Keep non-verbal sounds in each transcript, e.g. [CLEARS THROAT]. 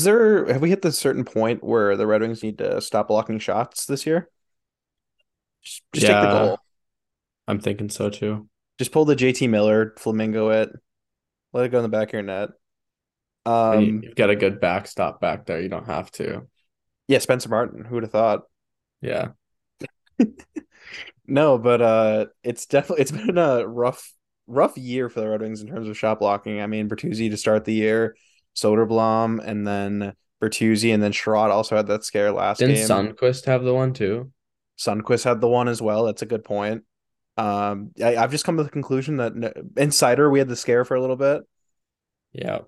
Is there have we hit the certain point where the Red Wings need to stop blocking shots this year? Just, just take the Yeah. goal. I'm thinking so too. Just pull the JT Miller, flamingo it, let it go in the back of your net. Um, You've got a good backstop back there. You don't have to. yeah, Spencer Martin. Who would have thought? Yeah. [LAUGHS] No, but uh, it's definitely it's been a rough rough year for the Red Wings in terms of shot blocking. I mean, Bertuzzi to start the year, Soderblom, and then Bertuzzi, and then Sherrod also had that scare last Didn't game. Sundqvist have the one too? Sundqvist had the one as well. That's a good point. Um, I, I've just come to the conclusion that no, Insider we had the scare for a little bit. Yeah.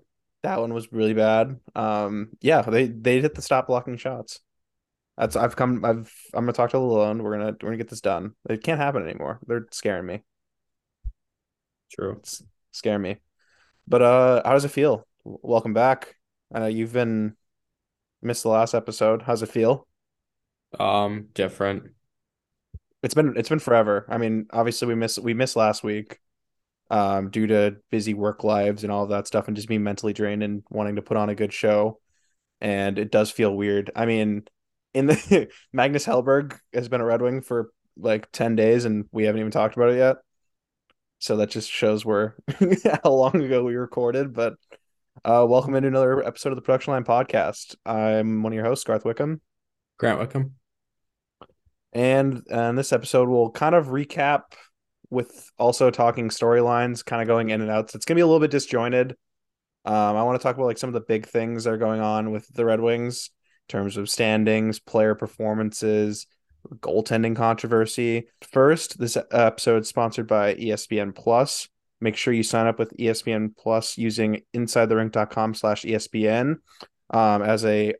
That one was really bad. Um, yeah, they they hit the stop blocking shots. That's I've come I've I'm gonna talk to Lalonde. We're gonna we're gonna get this done. It can't happen anymore. They're scaring me. True. It's scaring me. But uh, how does it feel? Welcome back. Uh, you've been missed the last episode. How's it feel? Um, different. It's been it's been forever. I mean, obviously we missed we missed last week, um, due to busy work lives and all of that stuff, and just being mentally drained and wanting to put on a good show. And it does feel weird. I mean, in the [LAUGHS] Magnus Hellberg has been a Red Wing for like ten days, and we haven't even talked about it yet. So that just shows where [LAUGHS] how long ago we recorded. But uh, welcome into another episode of the Production Line Podcast. I'm one of your hosts, Garth Wickham. Grant Wickham. And uh, in this episode, we'll kind of recap with also talking storylines, kind of going in and out. So it's gonna be a little bit disjointed. Um, I want to talk about like some of the big things that are going on with the Red Wings in terms of standings, player performances, goaltending controversy. First, this episode is sponsored by ESPN Plus. Make sure you sign up with ESPN Plus using insidetherink.com slash ESPN um, as a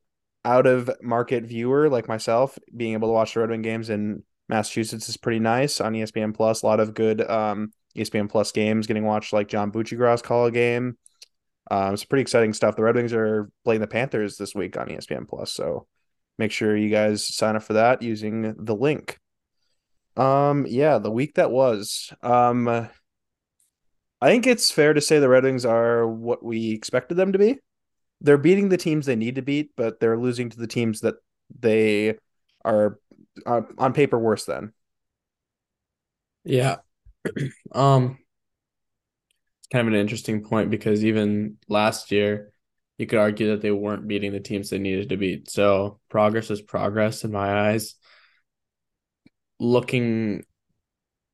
out of market viewer like myself, being able to watch the Red Wing games in Massachusetts is pretty nice on ESPN Plus. A lot of good um, ESPN Plus games getting watched, like John Buccigross call a game. Um, it's pretty exciting stuff. The Red Wings are playing the Panthers this week on ESPN Plus, so make sure you guys sign up for that using the link. Um, yeah, the week that was. Um, I think it's fair to say the Red Wings are what we expected them to be they're beating the teams they need to beat, but they're losing to the teams that they are on paper worse than. Yeah. [CLEARS THROAT] um, it's kind of an interesting point because even last year, you could argue that they weren't beating the teams they needed to beat. So progress is progress in my eyes. Looking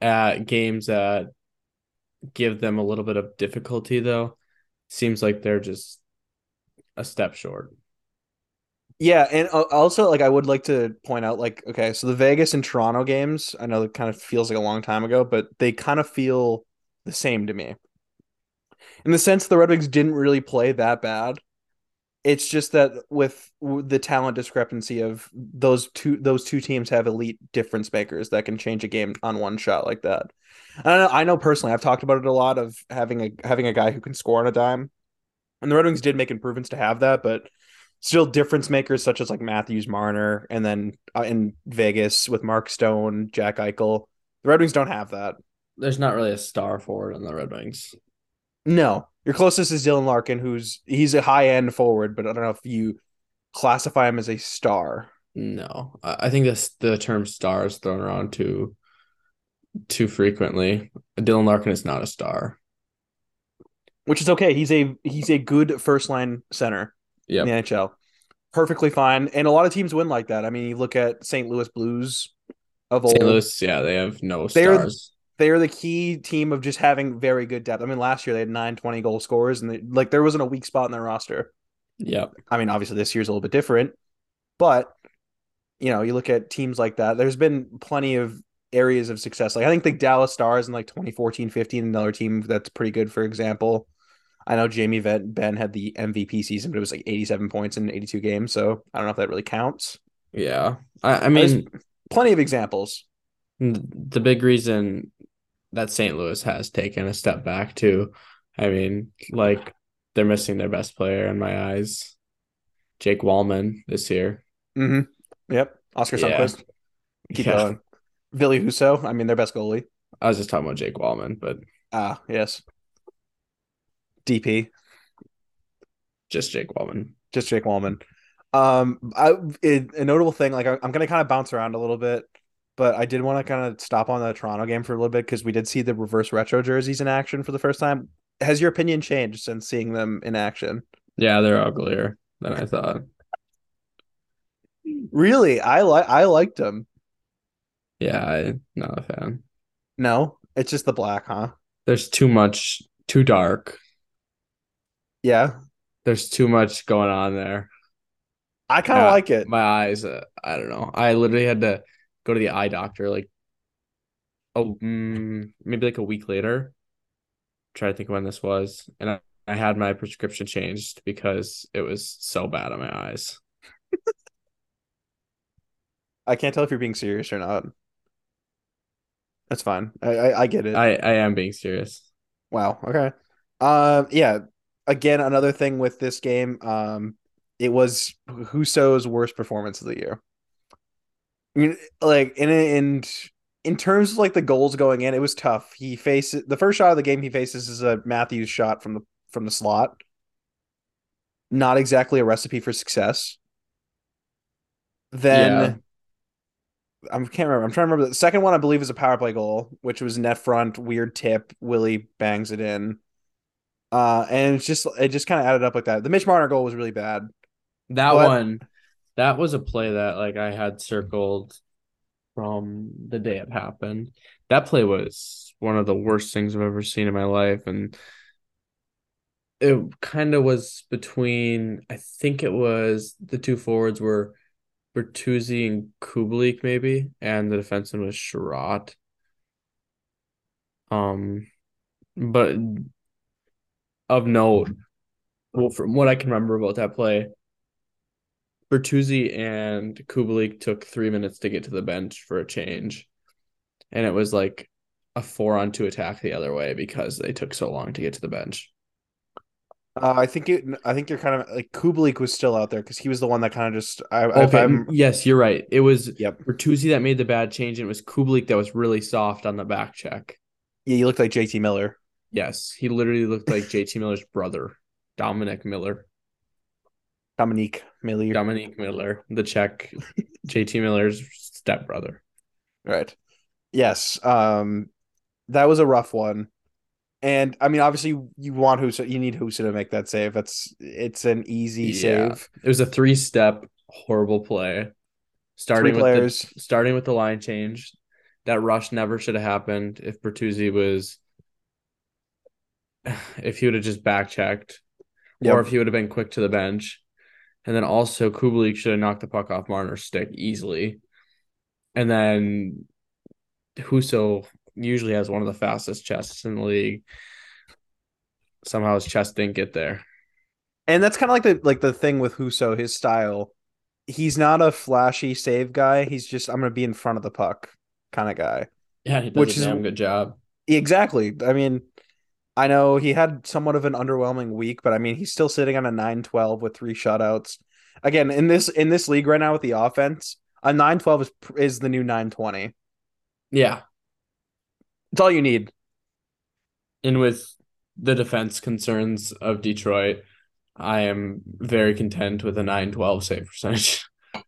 at games that give them a little bit of difficulty, though, seems like they're just a step short. Yeah, and also like I would like to point out like okay, so the Vegas and Toronto games, I know it kind of feels like a long time ago, but they kind of feel the same to me. In the sense the Red Wings didn't really play that bad. It's just that with the talent discrepancy of those two those two teams have elite difference makers that can change a game on one shot like that. I know, I know personally, I've talked about it a lot of having a having a guy who can score on a dime. And the Red Wings did make improvements to have that, but still difference makers such as like Matthews Marner and then uh, in Vegas with Mark Stone, Jack Eichel. The Red Wings don't have that. There's not really a star forward on the Red Wings. No. Your closest is Dylan Larkin, who's he's a high end forward, but I don't know if you classify him as a star. No, I think this the term star is thrown around too too frequently. Dylan Larkin is not a star. Which is okay. He's a he's a good first line center Yeah, in the NHL. Perfectly fine. And a lot of teams win like that. I mean, you look at St. Louis Blues of old. St. Louis, yeah, they have no They're- stars. They are the key team of just having very good depth. I mean, last year they had nine 20 goal scorers, and they, like there wasn't a weak spot in their roster. Yeah, I mean, obviously this year's a little bit different, but you know, you look at teams like that. There's been plenty of areas of success. Like I think the Dallas Stars in like 2014, 15, another team that's pretty good. For example, I know Jamie Benn had the MVP season, but it was like 87 points in 82 games. So I don't know if that really counts. yeah. I, I mean, Plenty of examples. the big reason that St. Louis has taken a step back too. I mean, like they're missing their best player in my eyes, Jake Walman this year. Mm-hmm. Yep. Oscar Yeah. Sundqvist. Keep Yeah. going. Billy Husso. I mean, their best goalie. I was just talking about Jake Walman, but Ah, yes. DP. just Jake Walman. just Jake Walman. Um, I it, a notable thing, like I, I'm gonna kind of bounce around a little bit, but I did want to kind of stop on the Toronto game for a little bit because we did see the reverse retro jerseys in action for the first time. Has your opinion changed since seeing them in action? Yeah, they're uglier than I thought. Really, I like I liked them. Yeah, I'm not a fan. No, it's just the black, huh? There's too much, too dark. Yeah, There's too much going on there. I kind of like it. My eyes, uh, I don't know. I literally had to go to the eye doctor like, oh, mm, maybe like a week later. Try to think when this was, and I, I had my prescription changed because it was so bad on my eyes. I can't tell if you're being serious or not. That's fine. I I, I get it. I I am being serious. Wow. Okay. Um. Yeah. Again, another thing with this game. Um. It was Husso's worst performance of the year. I mean, like in in in terms of like the goals going in, it was tough. He faces the first shot of the game he faces is a Matthews shot from the from the slot. Not exactly a recipe for success. Then I can't remember. I'm trying to remember. The second one I believe is a power play goal, which was net front, weird tip. Willie bangs it in. Uh, and it's just it just kind of added up like that. The Mitch Marner goal was really bad. That But- one, that was a play that like I had circled from the day it happened. That play was one of the worst things I've ever seen in my life, and it kind of was between. I think it was the two forwards were Bertuzzi and Kubalik, maybe, and the defenseman was Sherratt. Um, but of note, well, from what I can remember about that play. Bertuzzi and Kubalik took three minutes to get to the bench for a change. And it was like a four on two attack the other way because they took so long to get to the bench. Uh, I think it. I think you're kind of like Kubalik was still out there because he was the one that kind of just. I, Okay. I'm, Yes, you're right. It was yep. Bertuzzi that made the bad change, and it was Kubalik that was really soft on the back check. Yeah, you look like JT Miller. Yes, he literally looked like JT Miller's brother, Dominic Miller. Dominique Miller. Dominique Miller, the Czech [LAUGHS] JT Miller's stepbrother. Right. Yes. Um, that was a rough one, and I mean, obviously, you want Husso. You need Husso to make that save. That's it's an easy Yeah. save. It was a three step horrible play. Starting Three with players. the starting with the line change. That rush never should have happened if Bertuzzi was [SIGHS] if he would have just back checked or if he would have been quick to the bench. And then also Kubalik should have knocked the puck off Marner's stick easily. And then Husso usually has one of the fastest chests in the league. Somehow his chest didn't get there. And that's kind of like the like the thing with Husso, his style. He's not a flashy save guy. He's just I'm gonna be in front of the puck kind of guy. Yeah, he does Which a is- damn good job. Exactly. I mean, I know he had somewhat of an underwhelming week, but I mean he's still sitting on a 9-12 with three shutouts. Again, in this in this league right now with the offense, a 9-12 is is the new 9-20. Yeah. It's all you need. And with the defense concerns of Detroit, I am very content with a 9-12 save percentage. [LAUGHS]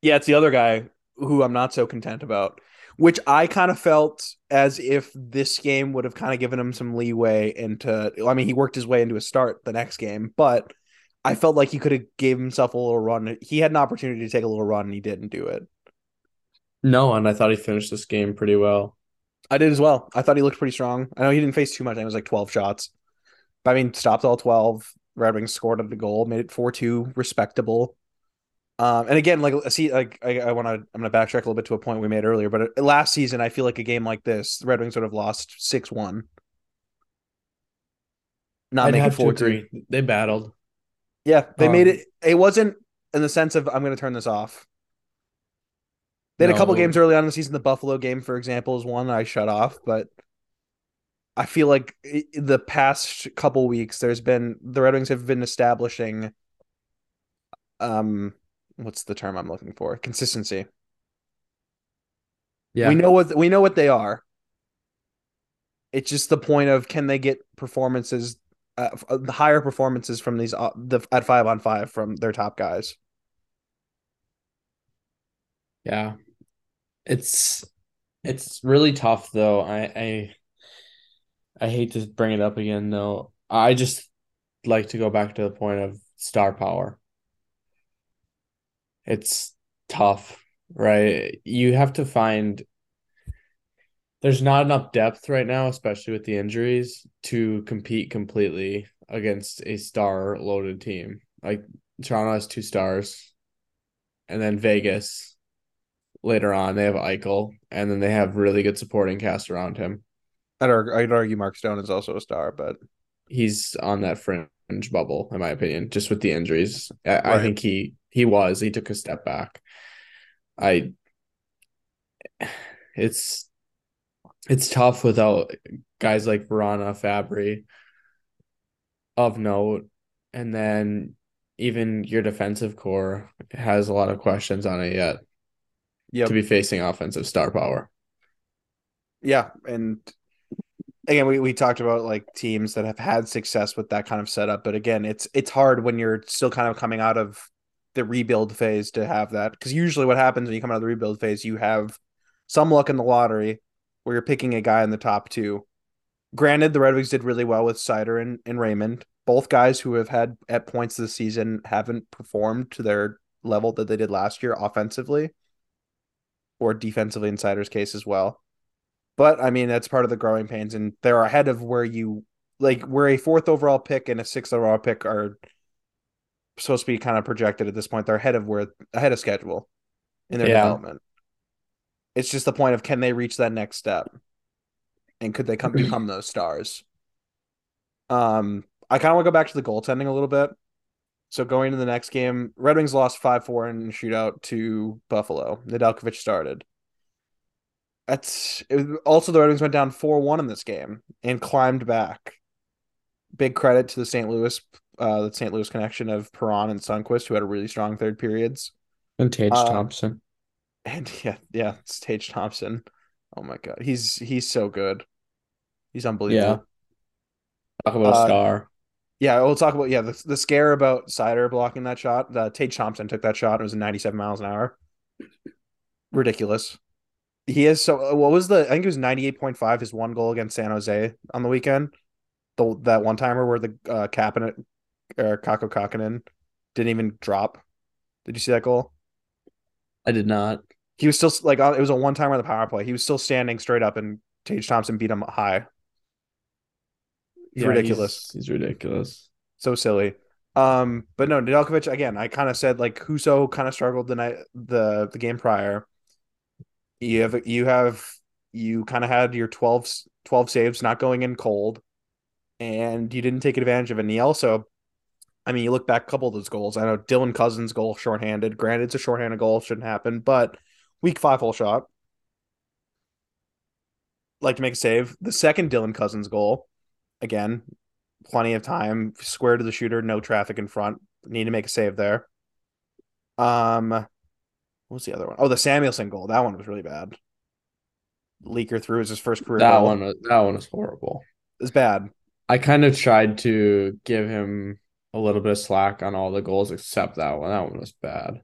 Yeah, it's the other guy who I'm not so content about, which I kind of felt as if this game would have kind of given him some leeway into. I mean, he worked his way into a start the next game, but I felt like he could have gave himself a little run. He had an opportunity to take a little run, and he didn't do it. No, and I thought he finished this game pretty well. I did as well. I thought he looked pretty strong. I know he didn't face too much. I think it was like 12 shots. But I mean, stopped all 12. Red Wings scored at the goal, made it 4-2, respectable. Um, and again, like I see, like I, I want to, I'm gonna backtrack a little bit to a point we made earlier. But uh, last season, I feel like a game like this, the Red Wings would have lost six one. Not I'd make it have to four two. agree. They battled. Yeah, they made Um, it. It wasn't in the sense of I'm gonna turn this off. They had a couple games early on in the season. The Buffalo game, for example, is one I shut off, but I feel like the past couple weeks, there's been the Red Wings have been establishing, um, what's the term I'm looking for? Consistency. Yeah. We know what we know what they are. It's just the point of can they get performances uh, the higher performances from these uh, the at five on five from their top guys. Yeah, it's it's really tough though. I I I hate to bring it up again though. I just like to go back to the point of star power. It's tough, right? You have to find there's not enough depth right now, especially with the injuries, to compete completely against a star loaded team. Like Toronto has two stars, and then Vegas later on they have Eichel, and then they have really good supporting cast around him. I'd argue, Mark Stone is also a star, but he's on that fringe bubble, in my opinion, just with the injuries. I, right. I think he he was he took a step back. I it's it's tough without guys like Vrana, Fabbri of note, and then even your defensive core has a lot of questions on it yet. Yep. to be facing offensive star power. Yeah, and again, we, we talked about like teams that have had success with that kind of setup, but again, it's it's hard when you're still kind of coming out of the rebuild phase to have that because usually what happens when you come out of the rebuild phase, you have some luck in the lottery where you're picking a guy in the top two. Granted, the Red Wings did really well with Seider and, and Raymond. Both guys who have had at points this season haven't performed to their level that they did last year offensively or defensively in Seider's case as well. But I mean, that's part of the growing pains, and they're ahead of where you like where a fourth overall pick and a sixth overall pick are supposed to be kind of projected at this point. They're ahead of where ahead of schedule in their yeah. development. It's just the point of can they reach that next step? And could they come [CLEARS THROAT] become those stars? Um, I kind of want to go back to the goaltending a little bit. So going to the next game, Red Wings lost 5-4 in shootout to Buffalo. Nedeljkovic started. That's it, also the Red Wings went down 4-1 in this game and climbed back. Big credit to the St. Louis uh the St. Louis connection of Perron and Sundqvist, who had a really strong third periods. And Tage uh, Thompson. And [LAUGHS] yeah, yeah, it's Tage Thompson. Oh my god, he's he's so good. He's unbelievable. Yeah. Talk about uh, star. Yeah, we'll talk about yeah the, the scare about Seider blocking that shot. Uh, Tage Thompson took that shot. It was 97 miles an hour. Ridiculous. He is so. What was the? I think it was 98.5. His one goal against San Jose on the weekend. The that one timer where the uh, Kapanen or Kaapo Kähkönen didn't even drop. Did you see that goal? I did not he was still like it was a one timer on the power play. He was still standing straight up, and Tage Thompson beat him high. It's yeah, ridiculous. He's, he's, ridiculous. So silly. Um, but no, Nedeljkovic again. I kind of said like Husso kind of struggled the night the the game prior. You have you have you kind of had your 12, 12 saves not going in cold, and you didn't take advantage of. And he also I mean, you look back a couple of those goals. I know Dylan Cozens' goal shorthanded. Granted, it's a shorthanded goal, shouldn't happen, but Week five hole shot. Like to make a save. The second Dylan Cozens goal. Again, plenty of time. Square to the shooter, no traffic in front. Need to make a save there. Um what was the other one? Oh, the Samuelsson goal. That one was really bad. Leaker through his first career. That goal. one was that one was horrible. It's bad. I kind of tried to give him a little bit of slack on all the goals except that one. That one was bad.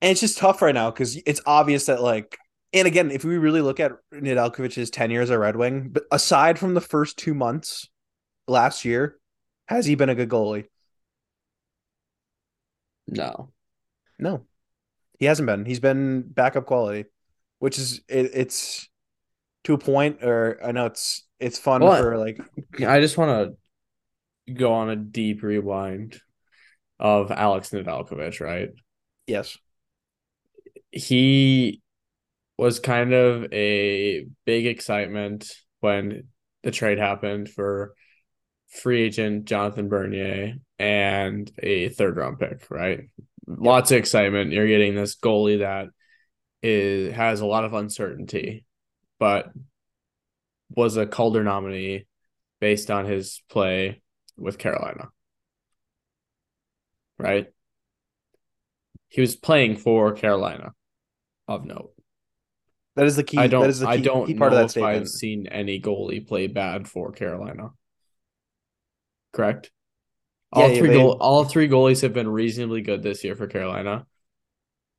And it's just tough right now because it's obvious that like and again, if we really look at Nedeljkovic's tenure as a Red Wing, but aside from the first two months last year, has he been a good goalie? No. No. He hasn't been. He's been backup quality, which is it, it's to a point or I know it's it's fun well, for like I just want to go on a deep rewind of Alex Nedeljkovic, right? Yes he was kind of a big excitement when the trade happened for free agent Jonathan Bernier and a third round pick, right? Lots of excitement. You're getting this goalie that is has a lot of uncertainty, but was a Calder nominee based on his play with Carolina. Right? He was playing for Carolina of note. That is the key. I don't. That is the key, I don't key part of that statement. I've seen any goalie play bad for Carolina. correct? Yeah, All yeah, three they- goal, all three goalies have been reasonably good this year for Carolina.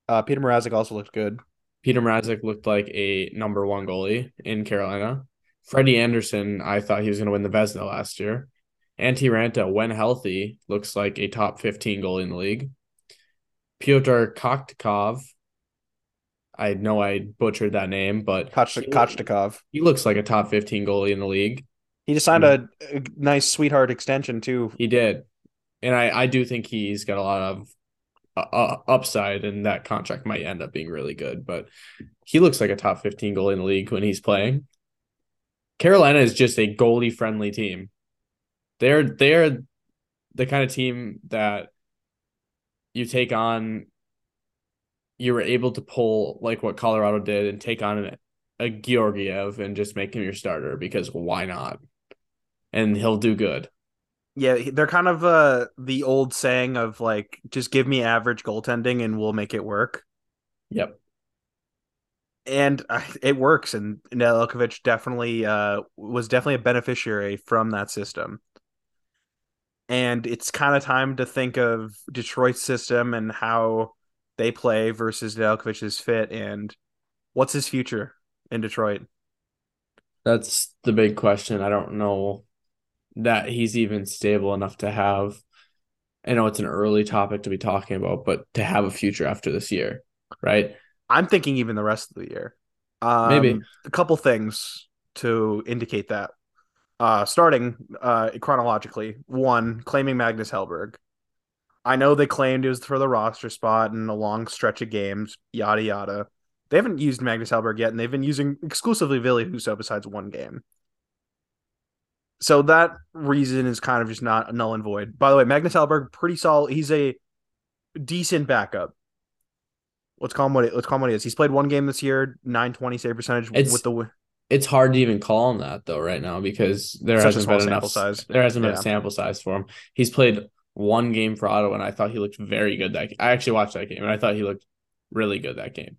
Uh, Peter Mrazek also looked good. Peter Mrazek looked like a number one goalie in Carolina. Freddie Andersen, I thought he was going to win the Vezina last year. Antti Raanta, when healthy, looks like a top 15 goalie in the league. Pyotr Koktikov, I know I butchered that name, but Koch- he, he looks like a top 15 goalie in the league. He just signed a, a nice sweetheart extension too. He did. And I, I do think he's got a lot of uh, uh, upside, and that contract might end up being really good. But he looks like a top 15 goalie in the league when he's playing. Carolina is just a goalie friendly team. They're they're the kind of team that you take on. You were able to pull like what Colorado did and take on a, a Georgiev and just make him your starter because why not? And he'll do good. Yeah, they're kind of uh the old saying of like just give me average goaltending and we'll make it work. Yep. And uh, it works and Nedeljkovic definitely uh was definitely a beneficiary from that system. And it's kind of time to think of Detroit's system and how they play versus Nedeljkovic's fit and what's his future in Detroit. That's the big question. I don't know that he's even stable enough to have. I know it's an early topic to be talking about, but to have a future after this year, right? I'm thinking even the rest of the year. Um, Maybe. a couple things to indicate that. Uh, starting uh, chronologically, one claiming Magnus Hellberg. I know they claimed it was for the roster spot and a long stretch of games, yada yada. They haven't used Magnus Hellberg yet, and they've been using exclusively Ville Husso besides one game. So that reason is kind of just not null and void. By the way, Magnus Hellberg, pretty solid. He's a decent backup. Let's call him what it, let's call him what he is. He's played one game this year, nine twenty save percentage It's- with the It's hard to even call him that though right now because there Such hasn't been sample enough size. There hasn't been Yeah. a sample size for him. He's played one game for Ottawa, and I thought he looked very good. That I actually watched that game, and I thought he looked really good that game.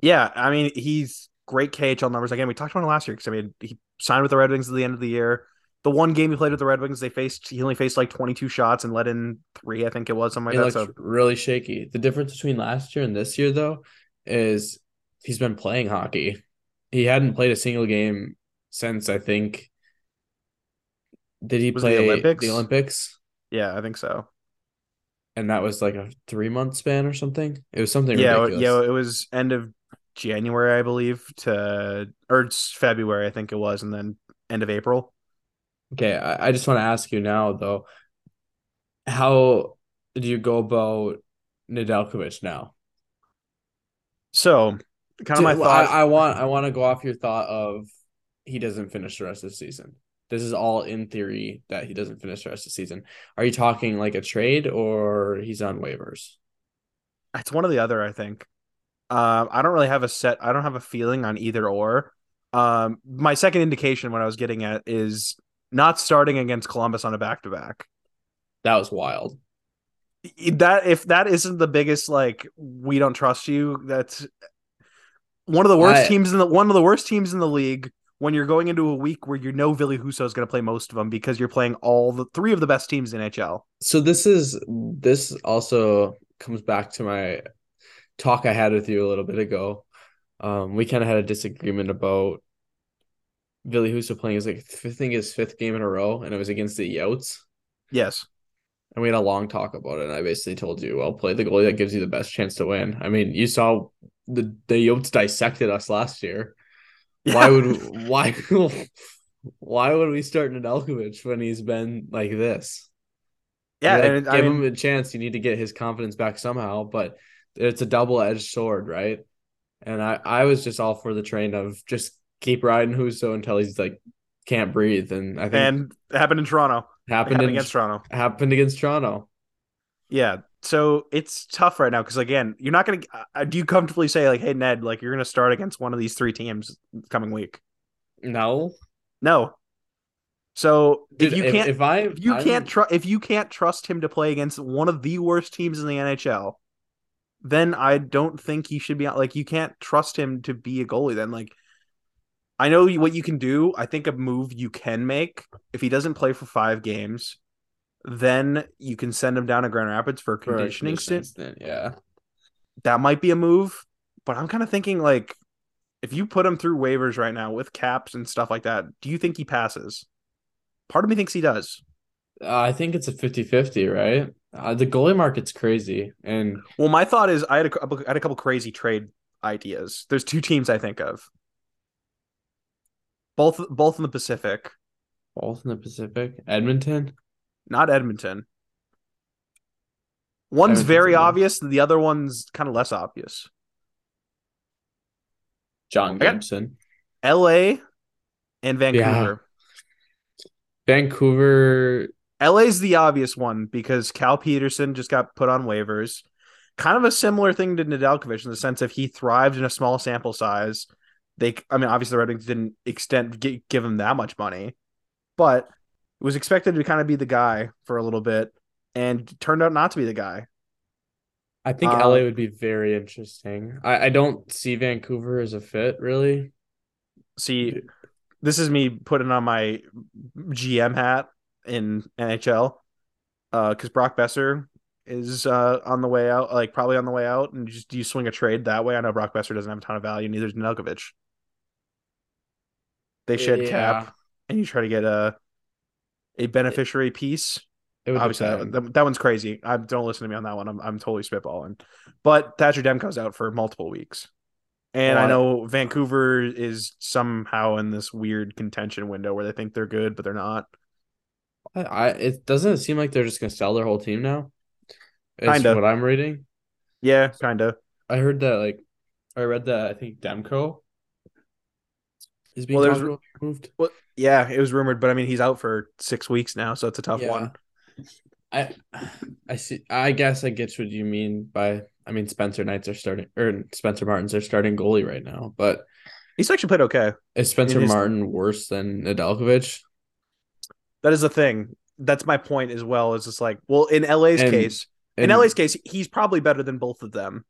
Yeah, I mean he's great KHL numbers. Again, we talked about it last year because I mean he signed with the Red Wings at the end of the year. The one game he played with the Red Wings, they faced he only faced like twenty two shots and let in three. I think it was something like that. looked So really shaky. The difference between last year and this year, though, is he's been playing hockey. He hadn't played a single game since I think. Did he Was it the play Olympics? The Olympics, yeah, I think so. and that was like a three month span or something. It was something Yeah, ridiculous. yeah, it was end of January, I believe, to or it's February, I think it was, and then end of April. Okay, I, I just want to ask you now though, how do you go about Nedeljkovic now? So kind of my thought. I, I want I want to go off your thought of he doesn't finish the rest of the season. This is all in theory that he doesn't finish the rest of the season. Are you talking like a trade or he's on waivers? It's one or the other, I think. Um, I don't really have a set. I don't have a feeling on either or. Um, my second indication, what I was getting at, is not starting against Columbus on a back to back. That was wild. That if that isn't the biggest, like we don't trust you. That's one of the worst I- teams in the one of the worst teams in the league. When you're going into a week where you know Billy Husso is going to play most of them because you're playing all the three of the best teams in NHL. So this is this also comes back to my talk I had with you a little bit ago. Um, we kind of had a disagreement about Billy Husso playing his like I think his fifth game in a row, and it was against the Yotes. Yes, And we had a long talk about it. And I basically told you, well, play the goalie that gives you the best chance to win. I mean, you saw the the Yotes dissected us last year. Why would [LAUGHS] why why would we start Nedeljkovic when he's been like this? yeah, Like, and give I mean, him a chance. You need to get his confidence back somehow, but it's a double edged sword, right? And I I was just all for the train of just keep riding Husso until he's like can't breathe, and I think and it happened in Toronto. Happened, happened in, against Toronto. happened against Toronto. Yeah. So it's tough right now because again, you're not gonna. Uh, do you comfortably say like, "Hey Ned, like you're gonna start against one of these three teams coming week"? No, No. So Dude, if you can't, if I if you I'm- can't trust, if you can't trust him to play against one of the worst teams in the NHL, then I don't think he should be like you can't trust him to be a goalie. Then like I know what you can do. I think a move you can make if he doesn't play for five games, then you can send him down to Grand Rapids for a For a conditioning stint. stint, Yeah. That might be a move, but I'm kind of thinking like if you put him through waivers right now with caps and stuff like that, do you think he passes? Part of me thinks he does. Uh, I think it's a 50-50, right? Uh, the goalie market's crazy. And Well, my thought is I had a, I had a couple crazy trade ideas. There's two teams I think of. Both both in the Pacific, both in the Pacific. Edmonton. not Edmonton. One's Edmonton's very obvious, the other one's kind of less obvious. John Gibson. LA and Vancouver. Vancouver. LA's the obvious one because Cal Petersen just got put on waivers. Kind of a similar thing to Nedeljkovic in the sense of he thrived in a small sample size. They, I mean, obviously the Red Wings didn't extend give him that much money, but it was expected to kind of be the guy for a little bit, and turned out not to be the guy. I think Um, LA would be very interesting. I, I don't see Vancouver as a fit, really. See, this is me putting on my GM hat in NHL Uh because Brock Boeser is uh, on the way out, like probably on the way out, and just do you swing a trade that way? I know Brock Boeser doesn't have a ton of value, neither does Nelkovic. They shed Yeah. cap, and you try to get a a beneficiary piece. It would Obviously, that, that one's crazy. I don't listen to me on that one. I'm I'm totally spitballing. But Thatcher Demko's out for multiple weeks. And Well, I- know Vancouver is somehow in this weird contention window where they think they're good, but they're not. I, I it doesn't seem like they're just gonna sell their whole team now. Is Kinda. what I'm reading. Yeah, kind of. I heard that like I read that I think Demko is being Well, there's- talked about being moved. Well, yeah, it was rumored, but I mean, he's out for six weeks now, so it's a tough one. I I see I guess I get what you mean by I mean Spencer Knights are starting or Spencer Martins are starting goalie right now, but He's actually played okay. is Spencer his- Martin worse than Nedeljkovic? That is the thing. That's my point as well. Is just like, well, in LA's And- case, in LA's case, he's probably better than both of them.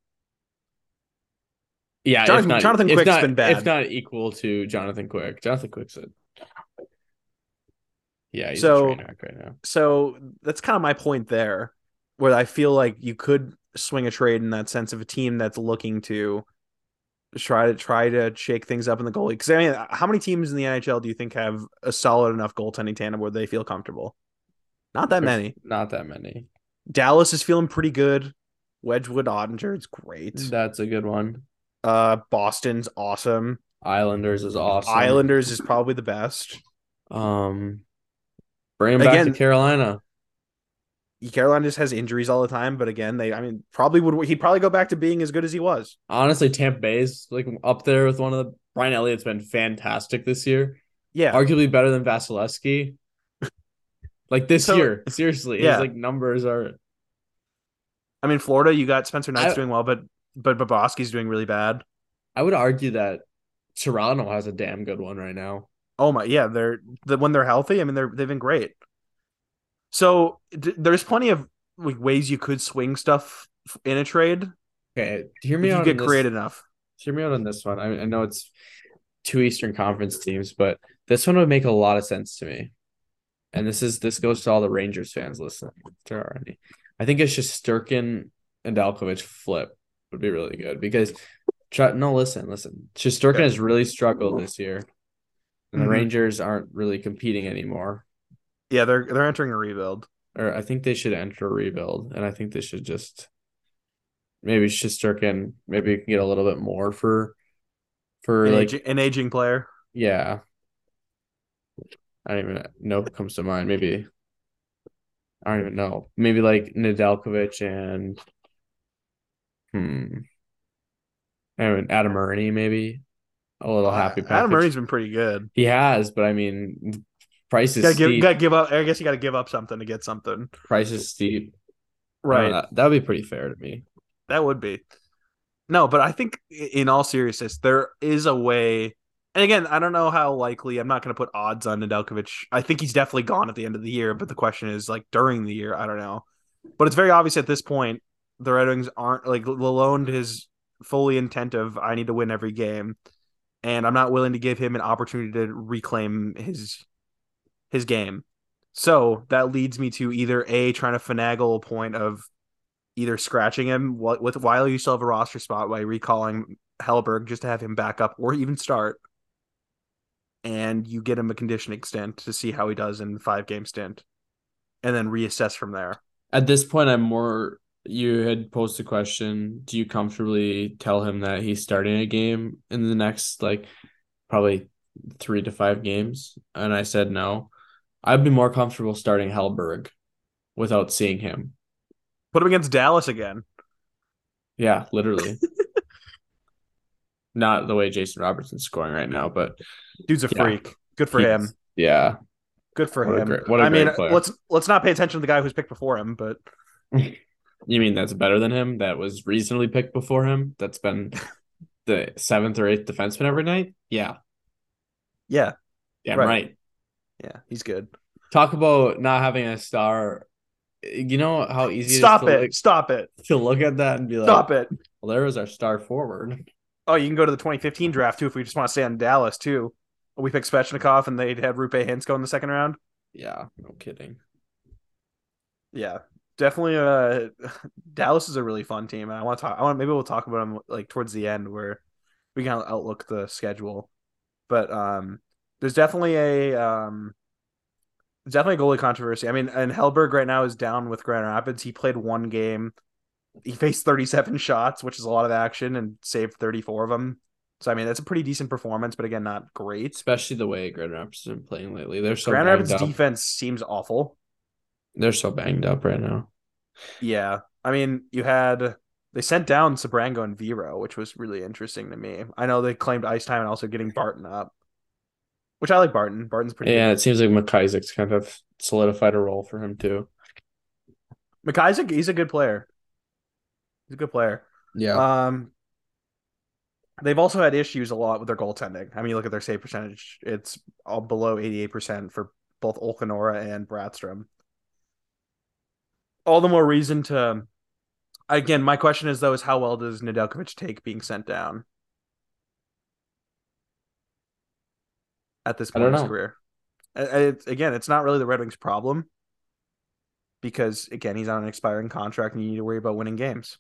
yeah, Jonathan- not, Jonathan Quick's not, been bad. If not equal to Jonathan Quick, Jonathan Quick's a yeah, he's So- right now. So that's kind of my point there, where I feel like you could swing a trade in that sense of a team that's looking to try to try to shake things up in the goalie. Because I mean, how many teams in the NHL do you think have a solid enough goaltending tandem where they feel comfortable? Not that There's many. Not that many. Dallas is feeling pretty good. Wedgewood Oettinger is great. That's a good one. Uh, Boston's awesome. Islanders is awesome. Islanders is probably the best. Um, bring him back to Carolina. Carolina just has injuries all the time, but again, they I mean probably would he'd probably go back to being as good as he was. Honestly, Tampa Bay's like up there with one of the Brian Elliott's been fantastic this year. Yeah. Arguably better than Vasilevskiy. [LAUGHS] Like this So- year, seriously, Yeah. his like numbers are. I mean Florida, you got Spencer Knight's I- doing well, but but Bobrovsky's doing really bad. I would argue that Toronto has a damn good one right now. Oh my, yeah, they're the when they're healthy. I mean, they're they've been great. So d- there's plenty of like ways you could swing stuff in a trade Okay, hear if me you out. get creative enough. Hear me out on this one. I, I know it's two Eastern Conference teams, but this one would make a lot of sense to me. And this is this goes to all the Rangers fans listening. If there are any. I think it's just Sturkin and Dalkovich flip would be really good because no listen, listen. Sturkin has really struggled this year. And the mm-hmm. Rangers aren't really competing anymore. Yeah, they're they're entering a rebuild. Or I think they should enter a rebuild. And I think they should just maybe Sturkin maybe you can get a little bit more for for An, like ag- an aging player. Yeah. I don't even know who comes to mind. Maybe I don't even know. Maybe like Nedeljkovic and hmm. I mean Adam Erne maybe. A little happy package. Adam Murray's been pretty good. He has, but I mean price is Gotta give, steep. gotta give up. I guess you got to give up something to get something. Price is steep. Right. Uh, that would be pretty fair to me. That would be. No, but I think in all seriousness, there is a way. And again, I don't know how likely. I'm not going to put odds on Nedeljkovic. I think he's definitely gone at the end of the year. But the question is, like during the year, I don't know. But it's very obvious at this point the Red Wings aren't like Lalonde is fully intent of I need to win every game, and I'm not willing to give him an opportunity to reclaim his his game. So that leads me to either a trying to finagle a point of either scratching him with while you still have a roster spot by recalling Hellberg just to have him back up or even start, and you get him a conditioning stint to see how he does in five game stint, and then reassess from there. At this point, I'm more. You had posed a question. Do you comfortably tell him that he's starting a game in the next like probably three to five games? And I said no. I'd be more comfortable starting Hellberg without seeing him. Put him against Dallas again. Yeah, literally. [LAUGHS] Not the way Jason Robertson's scoring right now, but dude's a yeah, freak. Good for him. Yeah. Good for what him. Great, what a I mean, player. let's let's not pay attention to the guy who's picked before him, but [LAUGHS] you mean that's better than him? That was reasonably picked before him. That's been [LAUGHS] the seventh or eighth defenseman every night. Yeah. Yeah. Yeah, right. right. Yeah, he's good. Talk about not having a star. You know how easy stop it, it look, stop it to look at that and be like, stop it. Well, there was our star forward. Oh, you can go to the 2015 draft too if we just want to stay on Dallas too. We picked Svechnikov and they'd had Roope Hintz go in the second round. Yeah, no kidding. Yeah, definitely. Uh, [LAUGHS] Dallas is a really fun team. And I want to talk. I want maybe we'll talk about them like towards the end where we can outlook the schedule. But um, there's definitely a um, definitely a goalie controversy. I mean, and Hellberg right now is down with Grand Rapids. He played one game. He faced 37 [LAUGHS] shots, which is a lot of action, and saved 34 of them. So I mean, that's a pretty decent performance, but again, not great. Especially the way Grand Rapids has been playing lately. They're so Grand Rapids up. defense seems awful. They're so banged up right now. Yeah, I mean, you had they sent down Sebrango and Viro, which was really interesting to me. I know they claimed ice time and also getting Barton up, which I like Barton. Barton's pretty. Yeah, good. it seems like McIsaac's kind of solidified a role for him too. McIsaac, he's a good player. He's a good player. Yeah. Um, they've also had issues a lot with their goaltending. I mean, you look at their save percentage; it's all below eighty-eight percent for both Olkinuora and Brattstrom. All the more reason to. Again, my question is though: is how well does Nedeljkovic take being sent down? At this point in his career. It's, again, it's not really the Red Wings' problem because again, he's on an expiring contract and you need to worry about winning games.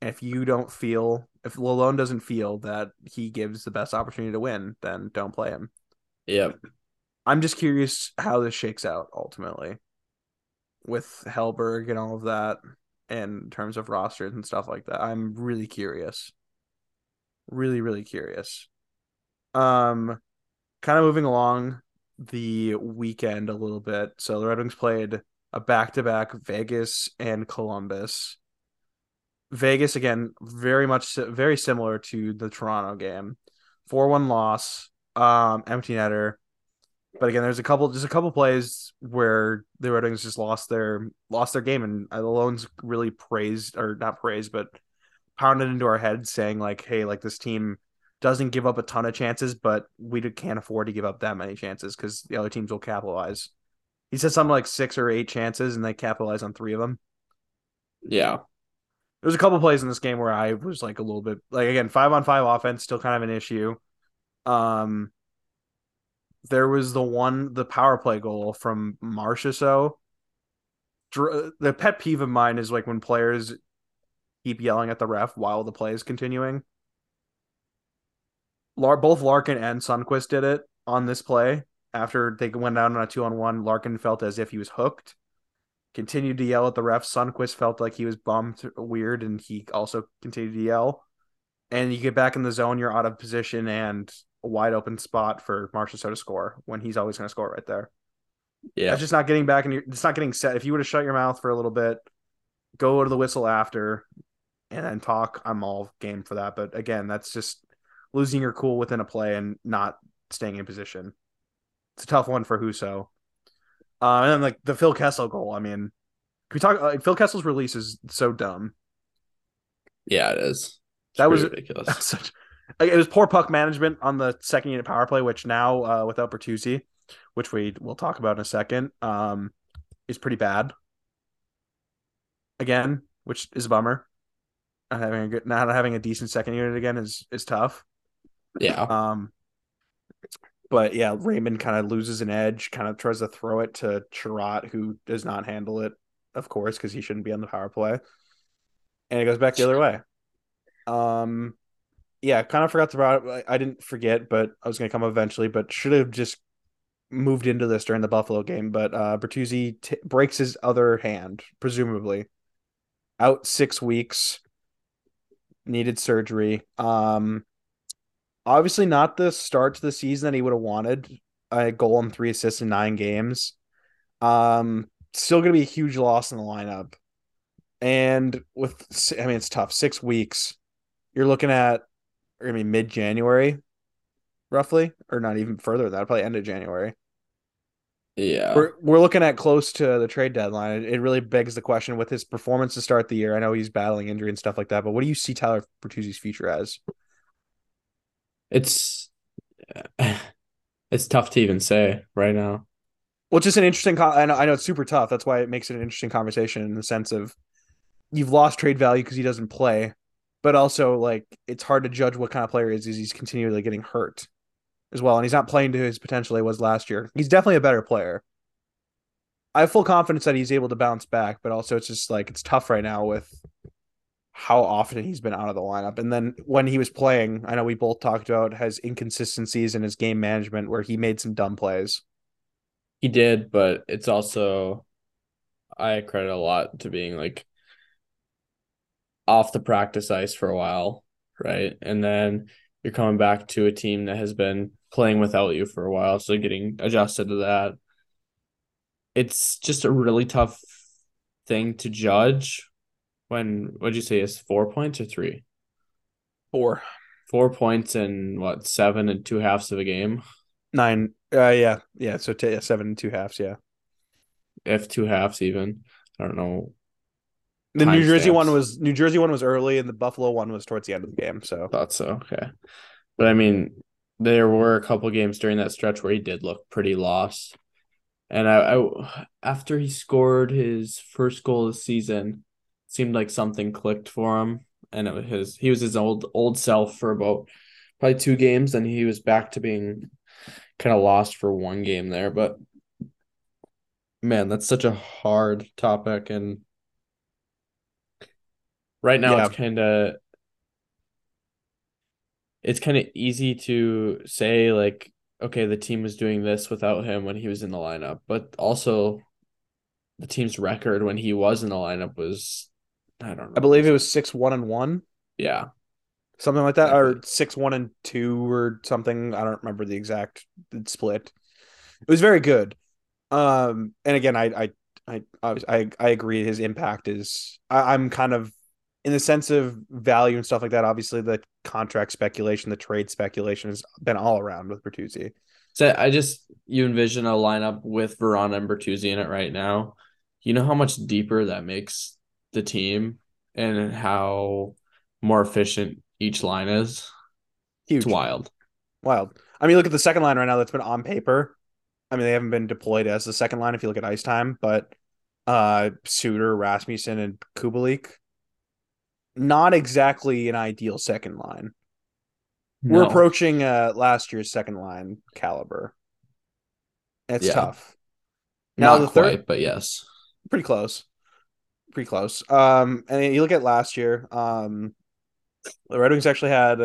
And if you don't feel, if Lalonde doesn't feel that he gives the best opportunity to win, then don't play him. Yep. I'm just curious how this shakes out ultimately with Hellberg and all of that in terms of rosters and stuff like that. I'm really curious. Really, really curious. Um, kind of moving along the weekend a little bit. So the Red Wings played a back to back Vegas and Columbus. Vegas again, very much very similar to the Toronto game. 4-1 loss, um, empty netter. But again, there's a couple just a couple plays where the Red Wings just lost their lost their game and Alone's really praised or not praised, but pounded into our heads saying like, hey, like this team doesn't give up a ton of chances, but we can't afford to give up that many chances because the other teams will capitalize. He said something like six or eight chances, and they capitalize on three of them. Yeah. There's a couple plays in this game where I was like a little bit like again five on five offense still kind of an issue. Um, there was the one the power play goal from Marcia. So The pet peeve of mine is like when players keep yelling at the ref while the play is continuing. Lar- both Larkin and Sundqvist did it on this play. After they went down on a two on one, Larkin felt as if he was hooked. Continued to yell at the ref. Sunquist felt like he was bummed weird, and he also continued to yell. And you get back in the zone, you're out of position and a wide open spot for Marshall So to score when he's always going to score right there. Yeah, it's just not getting back and it's not getting set. If you would have shut your mouth for a little bit, go to the whistle after, and then talk. I'm all game for that. But again, that's just losing your cool within a play and not staying in position. It's a tough one for Husso. Uh, and then like the Phil Kessel goal. I mean, can we talk? Like, Phil Kessel's release is so dumb. Yeah, it is. It's that was ridiculous. That was [LAUGHS] such, like, it was poor puck management on the second unit power play, which now uh, without Bertuzzi, which we will talk about in a second, um, is pretty bad. Again, which is a bummer. Not having a good, not having a decent second unit again is is tough. Yeah. Um, but yeah, Raymond kind of loses an edge, kind of tries to throw it to Chiarot, who does not handle it, of course, because he shouldn't be on the power play. And it goes back the other way. Um, yeah, kind of forgot about it. I didn't forget, but I was going to come eventually, but should have just moved into this during the Buffalo game. But uh, Bertuzzi t- breaks his other hand, presumably, out six weeks, needed surgery. Um, obviously not the start to the season that he would have wanted. A goal and three assists in nine games. Um, still going to be a huge loss in the lineup. And with, I mean, it's tough. Six weeks. You're looking at, I mean, mid January, roughly, or not even further than that. Probably end of January. Yeah. We're, we're looking at close to the trade deadline. It, it really begs the question with his performance to start the year. I know he's battling injury and stuff like that, but what do you see Tyler Bertuzzi's future as? It's [SIGHS] it's tough to even say right now. Well, it's just an interesting. I know, I know it's super tough. That's why it makes it an interesting conversation in the sense of you've lost trade value because he doesn't play, but also like it's hard to judge what kind of player he is. Is he's continually getting hurt as well, and he's not playing to his potential he was last year. He's definitely a better player. I have full confidence that he's able to bounce back, but also it's just like it's tough right now with how often he's been out of the lineup. And then when he was playing, I know we both talked about his inconsistencies in his game management where he made some dumb plays. He did, but it's also I credit a lot to being like off the practice ice for a while, right? And then you're coming back to a team that has been playing without you for a while, so getting adjusted to that. It's just a really tough thing to judge when what'd you say is four points or three? Four. Four points in what seven and two halves of a game? Nine. Uh, yeah, yeah. So t- yeah, seven and two halves. Yeah. If two halves even. I don't know. The New Jersey stamps. one was New Jersey one was early, and the Buffalo one was towards the end of the game. So thought so. Okay, but I mean, there were a couple games during that stretch where he did look pretty lost. And I, I after he scored his first goal of the season, seemed like something clicked for him, and it was his he was his old old self for about probably two games, and he was back to being kind of lost for one game there. But man, that's such a hard topic, and right now yeah. it's kind of it's kind of easy to say like okay the team was doing this without him when he was in the lineup but also the team's record when he was in the lineup was I don't know. I believe it was six one and one. Yeah. Something like that. Or six one and two or something. I don't remember the exact split. It was very good. Um and again I I I I, I agree his impact is I, I'm kind of in the sense of value and stuff like that, obviously the contract speculation, the trade speculation has been all around with Bertuzzi. So I just you envision a lineup with Vrana and Bertuzzi in it right now. You know how much deeper that makes the team and how more efficient each line is. Huge. It's wild. Wild. I mean, look at the second line right now that's been on paper. I mean, they haven't been deployed as the second line if you look at ice time, but uh Suter, Rasmussen, and Kubalik. Not exactly an ideal second line. No. We're approaching uh last year's second line caliber. It's yeah. tough. Now Not the third, quite, but yes. Pretty close pretty close. Um, and you look at last year, um, the Red Wings actually had.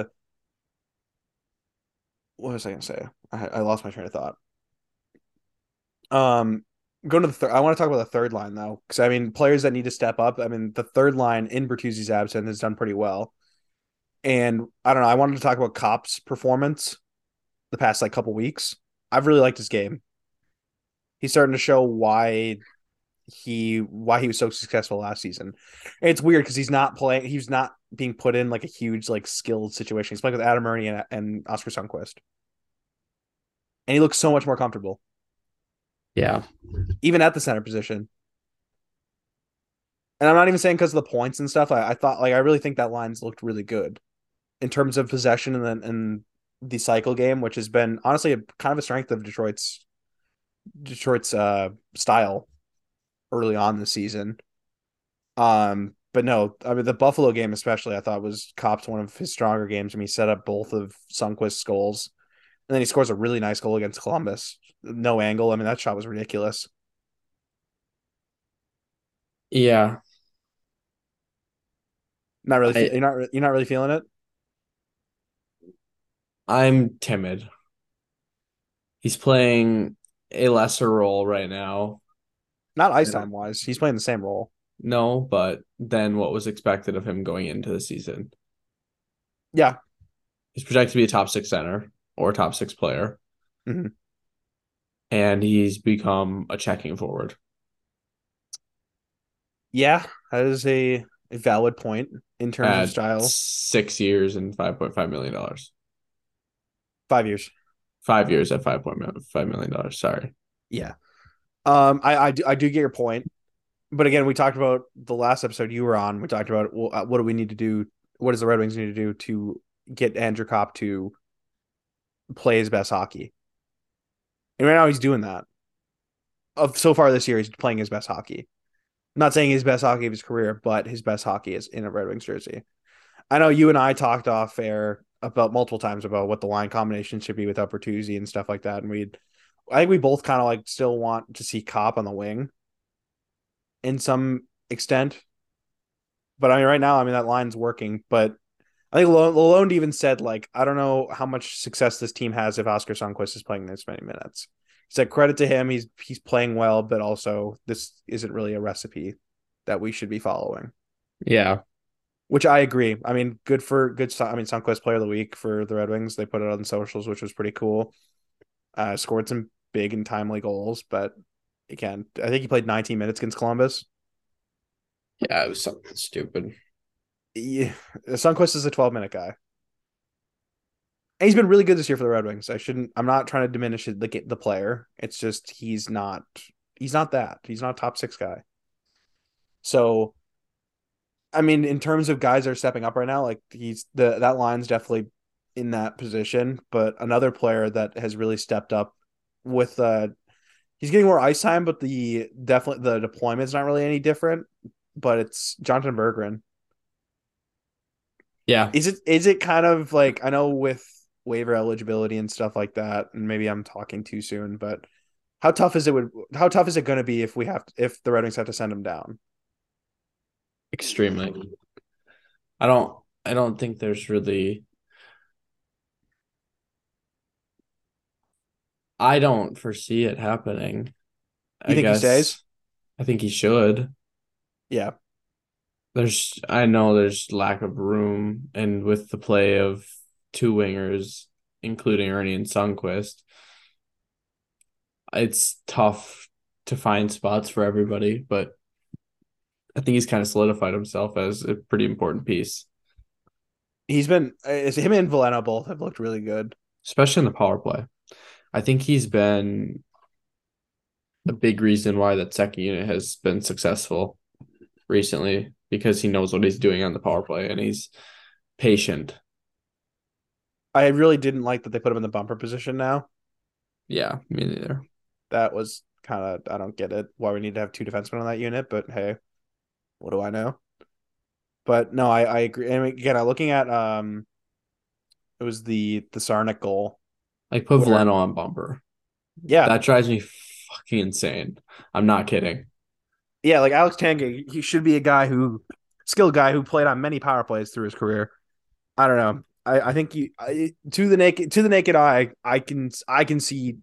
What was I to say? I, I lost my train of thought. Um, going to the third. I want to talk about the third line though, because I mean, players that need to step up. I mean, the third line in Bertuzzi's absence has done pretty well. And I don't know. I wanted to talk about Copp's performance the past like couple weeks. I've really liked his game. He's starting to show why he why he was so successful last season. It's weird because he's not playing. He's not being put in like a huge like skilled situation. He's playing with Adam Erne and, and Oskar Sundqvist, and he looks so much more comfortable. Yeah, even at the center position. And I'm not even saying because of the points and stuff. I, I thought like I really think that line's looked really good in terms of possession and then and the cycle game, which has been honestly a kind of a strength of Detroit's Detroit's uh style early on the season. Um, but no, I mean the Buffalo game especially I thought was Copp's one of his stronger games. I mean he set up both of Sundqvist's goals, and then he scores a really nice goal against Columbus. No angle. I mean that shot was ridiculous. Yeah, Not really. I- you're not. You're not really feeling it. I'm timid. He's playing a lesser role right now. Not ice time wise. He's playing the same role. No, but then what was expected of him going into the season? Yeah. He's projected to be a top six center or a top six player. Mhm. And he's become a checking forward. Yeah, that is a, a valid point in terms at of style. Six years and five point five million dollars. Five years. Five years at five point five million dollars. Sorry. Yeah. Um, I I do, I do get your point, but again, we talked about the last episode you were on. We talked about well, uh, what do we need to do? What does the Red Wings need to do to get Andrew Copp to play his best hockey? And right now, he's doing that. Of so far this year, he's playing his best hockey. I'm not saying his best hockey of his career, but his best hockey is in a Red Wings jersey. I know you and I talked off air about multiple times about what the line combination should be without Bertuzzi and stuff like that, and we I think we both kind of like still want to see Copp on the wing in some extent. But I mean, right now, I mean, that line's working. But I think Lalonde even said, like, I don't know how much success this team has if Oskar Sundqvist is playing this many minutes. He said, credit to him. He's he's playing well, but also this isn't really a recipe that we should be following. Yeah. Which I agree. I mean, good for good. I mean, Sundqvist Player of the Week for the Red Wings. They put it on socials, which was pretty cool. Uh, scored some big and timely goals, but again, I think he played 19 minutes against Columbus. Yeah, it was something stupid. Yeah, Sundqvist is a 12 minute guy. And he's been really good this year for the Red Wings. I shouldn't. I'm not trying to diminish the the player. It's just he's not. He's not that. He's not a top six guy. So, I mean, in terms of guys that are stepping up right now, like he's the that line's definitely in that position. But another player that has really stepped up with uh he's getting more ice time, but the definitely the deployment's not really any different. But it's Jonathan Berggren. Yeah. Is it is it kind of like I know with waiver eligibility and stuff like that, and maybe I'm talking too soon, but how tough is it would how tough is it going to be if we have if the Red Wings have to send him down? Extremely. I don't I don't think there's really I don't foresee it happening. You think he stays? I think he should. Yeah, There's I know there's lack of room and with the play of two wingers, including Erne and Sundqvist, it's tough to find spots for everybody, but I think he's kind of solidified himself as a pretty important piece, he's been is him and Veleno both have looked really good. especially in the power play. I think he's been a big reason why that second unit has been successful recently because he knows what he's doing on the power play and he's patient. I really didn't like that they put him in the bumper position now. Yeah, me neither. That was kind of I don't get it why we need to have two defensemen on that unit, but hey, what do I know? But no, I I agree. And again, I'm looking at um, it was the the Czarnik goal. Like put Veleno on bumper. Yeah, That drives me fucking insane. I'm not kidding. yeah, like Alex Tanga, he should be a guy who skilled guy who played on many power plays through his career. I don't know. I, I think you I, to the naked to the naked eye, I can I can see.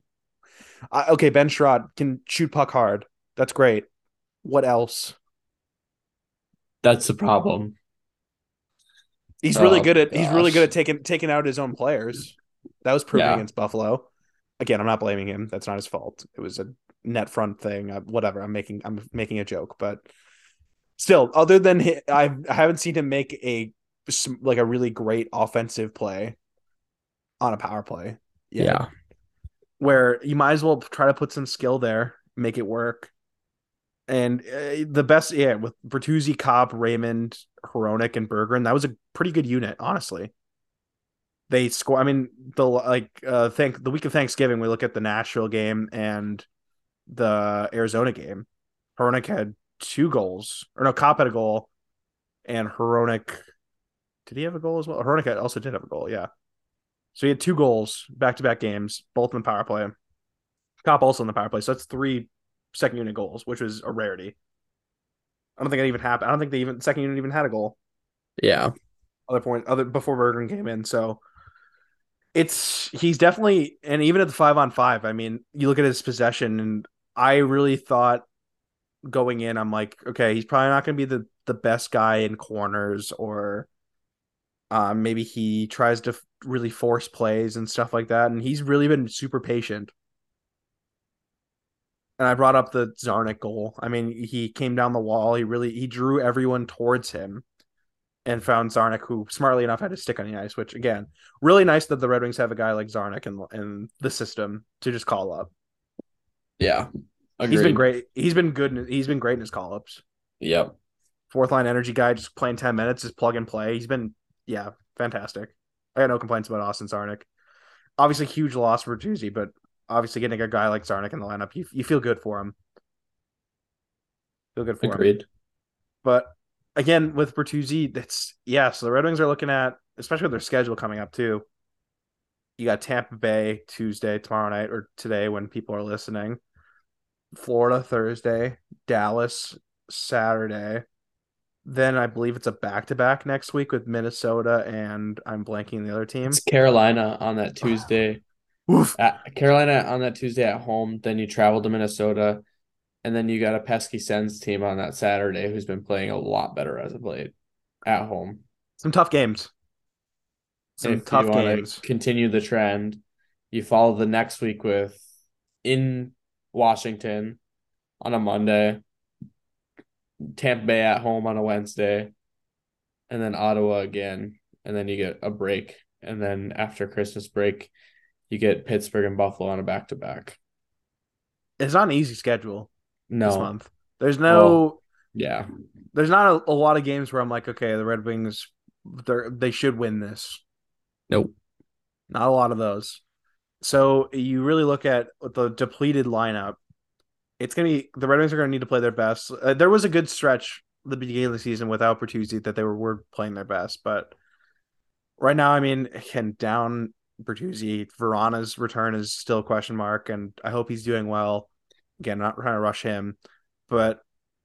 I, okay, Ben Chiarot can shoot puck hard. That's great. What else? That's the problem. He's really Oh, good at he's really good at taking taking out his own players. That was proven Yeah. against Buffalo. Again, I'm not blaming him. That's not his fault. It was a net front thing. Uh, whatever. I'm making I'm making a joke, but still, other than hi I I haven't seen him make a like a really great offensive play on a power play. yet, where you might as well try to put some skill there, make it work. And uh, the best, yeah, with Bertuzzi, Copp, Raymond, Hronek, and Berggren, that was a pretty good unit, honestly. They score. I mean, the like, uh, thank the week of Thanksgiving, we look at the Nashville game and the Arizona game. Hronek had two goals, or no, Copp had a goal. and Hronek. Did he have a goal as well? Hronek also did have a goal. Yeah. So he had two goals back to back games, both in the power play. Copp also in the power play. So that's three second unit goals, which was a rarity. I don't think it even happened. I don't think they even second unit even had a goal. Yeah. Other point, other before Berggren came in. So it's he's definitely and even at the five on five, I mean, you look at his possession, and I really thought going in, I'm like, okay, he's probably not going to be the the best guy in corners, or um, maybe he tries to really force plays and stuff like that. And he's really been super patient. And I brought up the Czarnik goal. I mean, he came down the wall. He really he drew everyone towards him and found Czarnik, who smartly enough had to stick on the ice. Which again, really nice that the Red Wings have a guy like Czarnik in in the system to just call up. Yeah, Agreed. he's been great. He's been good. He's been great in his call ups. Yep. Fourth line energy guy, just playing ten minutes, just plug and play. He's been yeah, fantastic. I got no complaints about Austin Czarnik. Obviously, huge loss for Tuesday, but obviously getting a guy like Czarnik in the lineup, you you feel good for him. Feel good for Agreed. him. But again, with Bertuzzi, that's yeah. So the Red Wings are looking at, especially with their schedule coming up too. You got Tampa Bay Tuesday, tomorrow night, or today when people are listening. Florida Thursday, Dallas Saturday. Then I believe it's a back to back next week with Minnesota and I'm blanking the other team. It's Carolina on that Tuesday. [SIGHS] Carolina on that Tuesday at home. Then you travel to Minnesota, and then you got a pesky Sens team on that Saturday who's been playing a lot better as of late at home. Some tough games. Some if tough games. Continue the trend. You follow the next week with in Washington on a Monday, Tampa Bay at home on a Wednesday, and then Ottawa again, and then you get a break, and then after Christmas break, you get Pittsburgh and Buffalo on a back to back. It's not an easy schedule. No. This month. There's no. yeah. There's not a, a lot of games where I'm like, okay, the Red Wings, they they should win this. Nope. Not a lot of those. So you really look at the depleted lineup. It's gonna be the Red Wings are gonna need to play their best. Uh, there was a good stretch the beginning of the season without Bertuzzi that they were, were playing their best, but right now, I mean, again, down Bertuzzi. Vrana's return is still a question mark, and I hope he's doing well. Again, not trying to rush him, but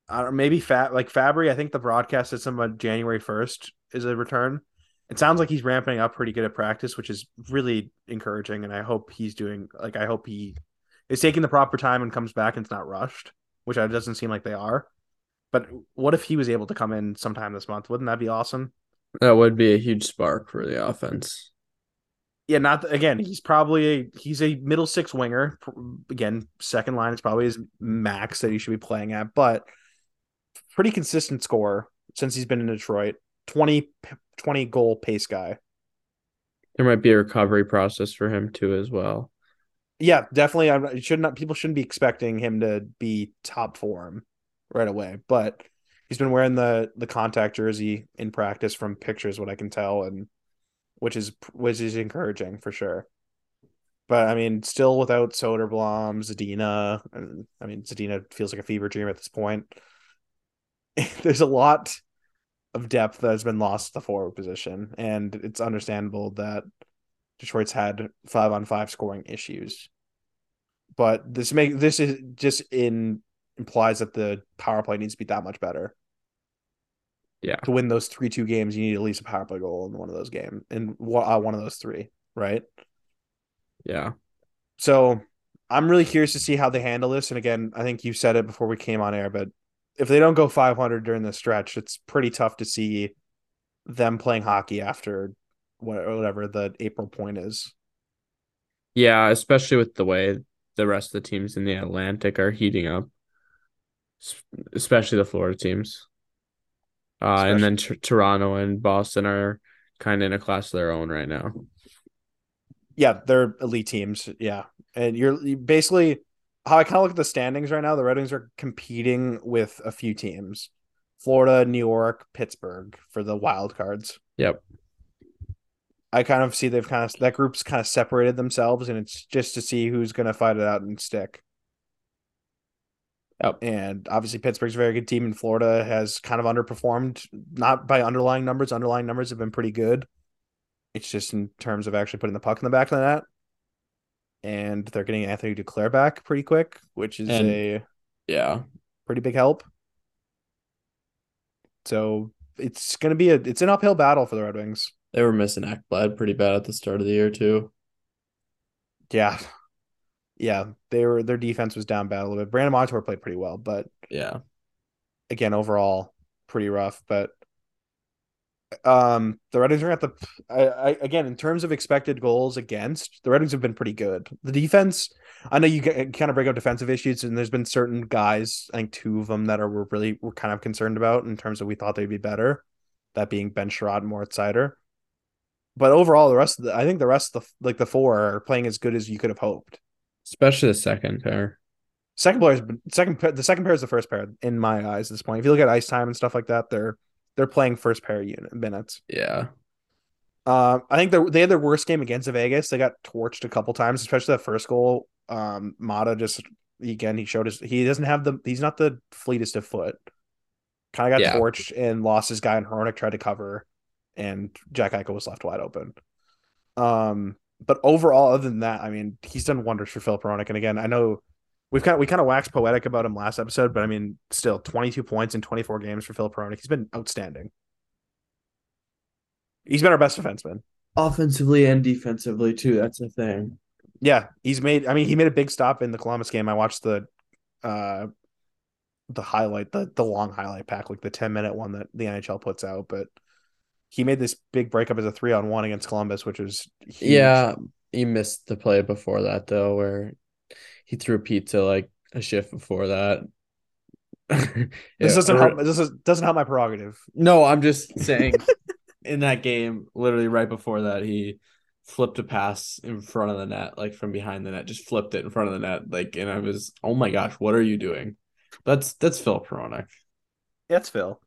I don't maybe Fat like Fabbri. I think the broadcast said something January first is a return. It sounds like he's ramping up pretty good at practice, which is really encouraging. And I hope he's doing like I hope he is taking the proper time and comes back and it's not rushed, which it doesn't seem like they are. But what if he was able to come in sometime this month? Wouldn't that be awesome? That would be a huge spark for the offense yeah, not again. Mm. He's probably a he's a middle six winger. Again, second line is probably his max that he should be playing at, but pretty consistent score since he's been in Detroit. 20, 20 goal pace guy. There might be a recovery process for him too, as well. Yeah, definitely. I should not. People shouldn't be expecting him to be top form right away, but he's been wearing the the contact jersey in practice from pictures, what I can tell, and which is which is encouraging for sure. But I mean, still without Soderblom, Zadina, and uh, I mean, Zadina feels like a fever dream at this point. [LAUGHS] There's a lot of depth that has been lost the forward position, and it's understandable that Detroit's had five on five scoring issues. But this make this is just in implies that the power play needs to be that much better. Yeah. To win those three two games, you need at least a power play goal in one of those games, in uh, one of those three, right? Yeah. So I'm really curious to see how they handle this. And again, I think you said it before we came on air, but if they don't go 500 during the stretch, it's pretty tough to see them playing hockey after whatever the April point is. Yeah, especially with the way the rest of the teams in the Atlantic are heating up, especially the Florida teams. Uh, and then t- Toronto and Boston are kind of in a class of their own right now. Yeah, they're elite teams. Yeah, and you're you basically how I kind of look at the standings right now. The Red Wings are competing with a few teams: Florida, New York, Pittsburgh for the wild cards. Yep. I kind of see they've kind of that group's kind of separated themselves, and it's just to see who's going to fight it out and stick. Yep. And obviously, Pittsburgh's a very good team, and Florida has kind of underperformed, not by underlying numbers. Underlying numbers have been pretty good. It's just in terms of actually putting the puck in the back of the net. And they're getting Anthony Duclair back pretty quick, which is And- a Yeah. pretty big help. So it's gonna be a it's an uphill battle for the Red Wings. They were missing Ekblad pretty bad at the start of the year too. Yeah. Yeah. They were their defense was down bad a little bit. Brandon Montour played pretty well, but Yeah. again, overall, pretty rough. But um the Red Wings are at the I, I again in terms of expected goals against, the Red Wings have been pretty good. The defense, I know you get, kind of break up defensive issues, and there's been certain guys, I think two of them that are we're really we're kind of concerned about in terms of we thought they'd be better. That being Ben Chiarot and Moritz Seider. But overall, the rest of the I think the rest of the like the four are playing as good as you could have hoped. Especially the second pair. Second player, second the second pair is the first pair in my eyes at this point. If you look at ice time and stuff like that, they're they're playing first pair unit minutes. Yeah. Um, I think they they had their worst game against Vegas. They got torched a couple times, especially that first goal. Um, Maatta just again he showed his he doesn't have the he's not the fleetest of foot. Kind of got Yeah. torched and lost his guy, and Hronek tried to cover, and Jack Eichel was left wide open. Um, but overall, other than that, I mean, he's done wonders for Filip Hronek. And again, I know we've kind of, we kind of waxed poetic about him last episode, but I mean, still 22 points in 24 games for Filip Hronek. He's been outstanding. He's been our best defenseman. Offensively and defensively too. That's the thing. Yeah, he's made. I mean, he made a big stop in the Columbus game. I watched the, uh, the highlight, the the long highlight pack, like the ten minute one that the NHL puts out. But he made this big breakup as a three on one against Columbus, which was huge. Yeah. He missed the play before that though, where he threw pizza like a shift before that. [LAUGHS] This Yeah, doesn't or- help. This is, doesn't help my prerogative. No, I'm just saying [LAUGHS] in that game, literally right before that, he flipped a pass in front of the net, like from behind the net, just flipped it in front of the net. Like, and I was, oh my gosh, what are you doing? That's that's Phil Peronic. That's Phil.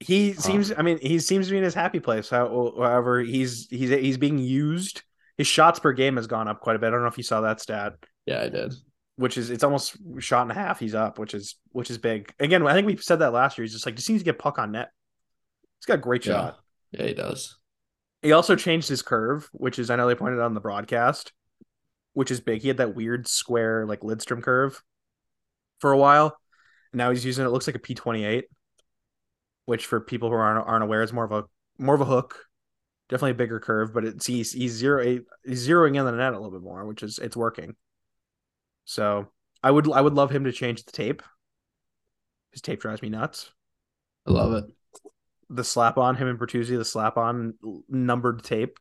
He Huh. seems. I mean, he seems to be in his happy place. However, he's he's he's being used. His shots per game has gone up quite a bit. I don't know if you saw that stat, Yeah, I did. which is it's almost shot and a half. He's up, which is which is big. Again, I think we said that last year. He's just like just needs to get puck on net. He's got a great Yeah. shot. Yeah, he does. He also changed his curve, which is I know they pointed out on the broadcast, which is big. He had that weird square like Lidstrom curve for a while. And Now he's using it looks like a P twenty eight, which for people who aren't aren't aware is more of a more of a hook, definitely a bigger curve. But it's he's he's zero he's zeroing in on the net a little bit more, which is it's working. So I would I would love him to change the tape. His tape drives me nuts. I love it. The slap on him and Bertuzzi, the slap on numbered tape,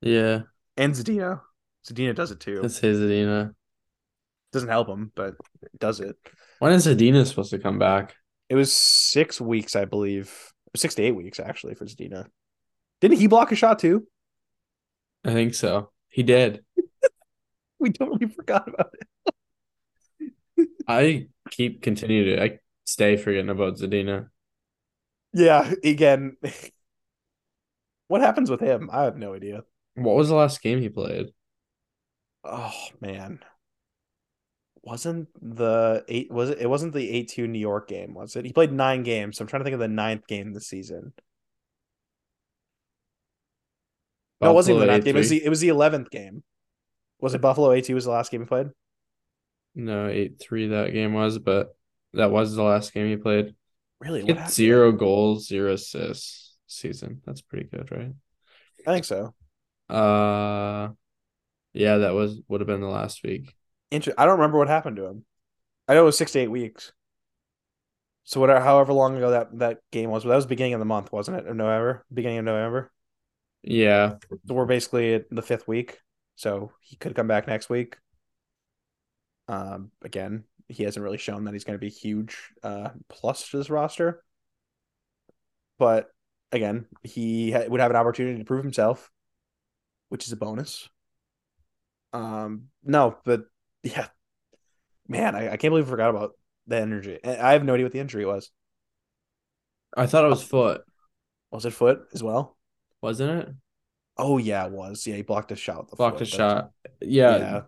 Yeah, and Zadina. Zadina does it too. it's his Adina. doesn't help him, but it does it. When is Adina supposed to come back? It was six weeks, I believe, six to eight weeks actually for Zadina. Didn't he block a shot too? I think so. He did. [LAUGHS] We totally forgot about it. [LAUGHS] I keep continuing to I stay forgetting about Zadina. Yeah, again. [LAUGHS] what happens with him? I have no idea. What was the last game he played? Oh man. Wasn't the eight was it it wasn't the eight two New York game, was it? He played nine games, so I'm trying to think of the ninth game this season. No, it wasn't even the ninth game. It was the it was the eleventh game. Was it Buffalo eight two was the last game he played? No, eight three that game was, but that was the last game he played. Really? He What zero goals, zero assists season. That's pretty good, right? I think so. Uh yeah, that was would have been the last week. Inter- I don't remember what happened to him. I know it was six to eight weeks. So whatever, however long ago that that game was, but that was beginning of the month, wasn't it? Of November, beginning of November. Yeah. So we're basically at the fifth week. So he could come back next week. Um, again, he hasn't really shown that he's going to be huge uh plus to this roster. But again, he ha- would have an opportunity to prove himself, which is a bonus. Um, no, but yeah, man, I, I can't believe I forgot about the energy. I have no idea what the injury was. I thought it was oh. foot, Was it foot as well? wasn't it? Oh yeah, it was. Yeah, he blocked a shot. the Blocked foot. a shot. Yeah.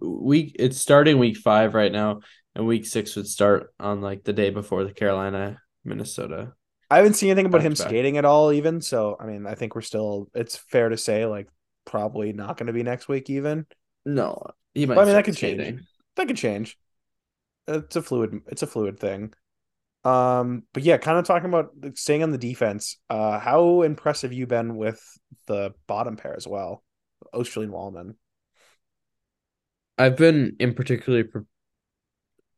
Week it's starting week five right now. and week six would start on like the day before the Carolina Minnesota. I haven't seen anything about him Back-to-back. skating at all, even. So, I mean, I think we're still. It's fair to say, like, probably not going to be next week, even. No, he might. I mean, that could change. skating. That could change. It's a fluid. It's a fluid thing. Um, but yeah, kind of talking about staying on the defense. Uh, how impressive you been with the bottom pair as well, Oesterle Walman. I've been in particularly pr-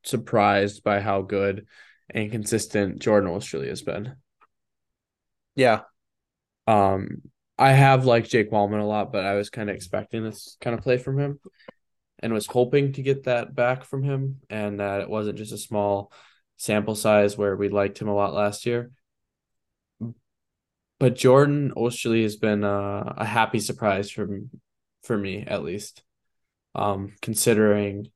surprised by how good and consistent Jordan Oesterle has been. Yeah, Um, I have liked Jake Walman a lot, but I was kind of expecting this kind of play from him and was hoping to get that back from him and that it wasn't just a small sample size where we liked him a lot last year. But Jordan Oesterle has been uh, a happy surprise for for me at least. Um, considering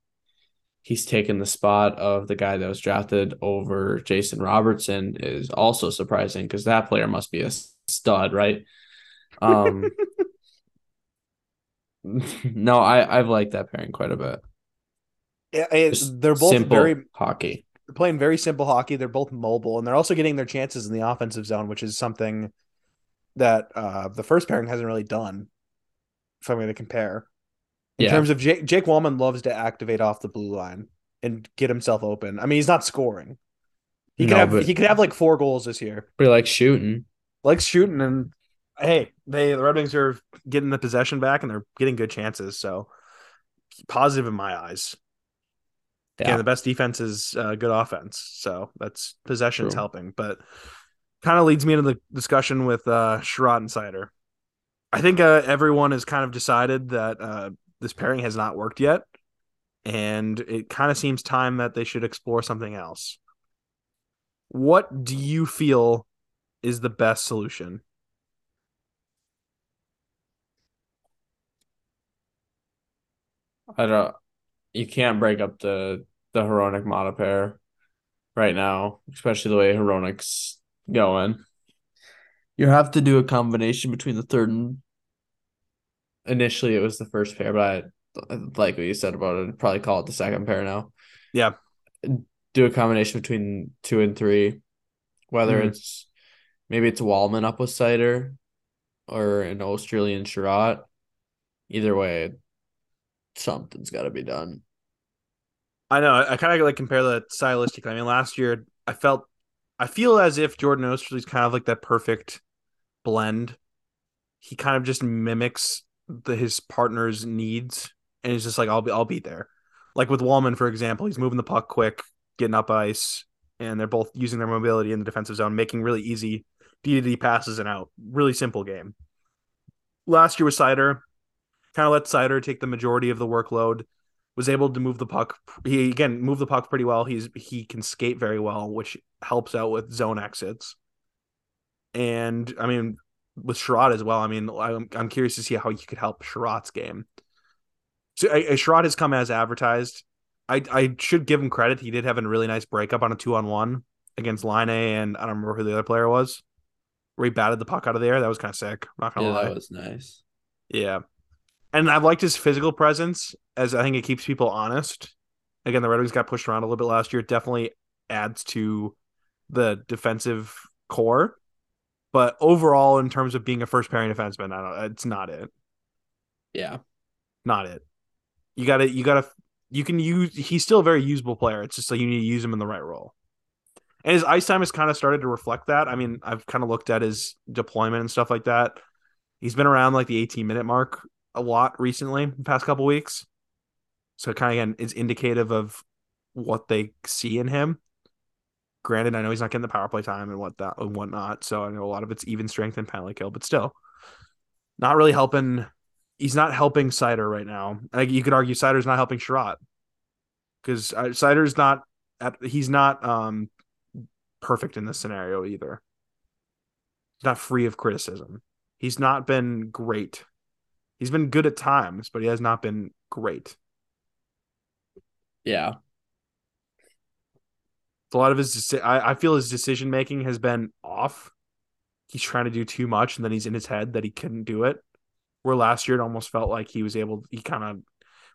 he's taken the spot of the guy that was drafted over Jason Robertson is also surprising because that player must be a stud, right? Um, [LAUGHS] [LAUGHS] no, I I've liked that pairing quite a bit. Yeah, it- they're both simple very hockey. they're playing very simple hockey. They're both mobile, and they're also getting their chances in the offensive zone, which is something that uh, the first pairing hasn't really done. If I'm going to compare, in Yeah. terms of Jake, Jake Walman loves to activate off the blue line and get himself open. I mean, he's not scoring. He could have he could have like four goals this year. But he likes shooting. Likes shooting, and hey, they the Red Wings are getting the possession back, and they're getting good chances. So positive in my eyes. Yeah. Again, the best defense is uh, good offense. So that's possession's True. helping. But kind of leads me into the discussion with uh Chiarot and Seider. I think uh, everyone has kind of decided that uh, this pairing has not worked yet. And it kind of seems time that they should explore something else. What do you feel is the best solution? I don't. You can't break up the the Hronek Maatta pair right now, especially the way Hronek's going. You have to do a combination between the third and initially it was the first pair, but I, like what you said about it, I'd probably call it the second pair now. Yeah. Do a combination between two and three, whether Mhm. it's maybe it's Walman up with Seider or an Australian Chiarot. Either way, something's got to be done. I know. I, kind of like compare that stylistically. I mean, last year I felt, I feel as if Jordan Oesterle's kind of like that perfect blend. He kind of just mimics the his partner's needs, and he's just like, I'll be, I'll be there. Like with Walman, for example, he's moving the puck quick, getting up ice, and they're both using their mobility in the defensive zone, making really easy D to D passes and out. Really simple game. Last year with Seider, kind of let Seider take the majority of the workload was able to move the puck. He again moved the puck pretty well. He's he can skate very well, which helps out with zone exits. And I mean, with Chiarot as well. I mean, I'm, I'm curious to see how you could help Chiarot's game. So a, a Chiarot has come as advertised. I I should give him credit. He did have a really nice breakup on a two on one against Laine, and I don't remember who the other player was. Where he batted the puck out of the air. That was kind of sick. Not gonna Yeah, lie. that was nice. Yeah. And I've liked his physical presence as I think it keeps people honest. Again, the Red Wings got pushed around a little bit last year. It definitely adds to the defensive core. But overall, in terms of being a first pairing defenseman, I don't it's not it. Yeah. Not it. You gotta you gotta you can use he's still a very usable player. It's just like you need to use him in the right role. And his ice time has kind of started to reflect that. I mean, I've kind of looked at his deployment and stuff like that. He's been around like the 18 minute mark a lot recently, the past couple weeks. So kind of again is indicative of what they see in him. Granted, I know he's not getting the power play time and what that and whatnot. So I know a lot of it's even strength and penalty kill, but still, not really helping. He's not helping Seider right now. Like you could argue, Seider's not helping Chiarot because uh, Seider's not at. He's not um perfect in this scenario either. He's not free of criticism. He's not been great. He's been good at times, but he has not been great. Yeah. A lot of his, I, I feel his decision making has been off. He's trying to do too much, and then he's in his head that he couldn't do it. Where last year it almost felt like he was able, he kind of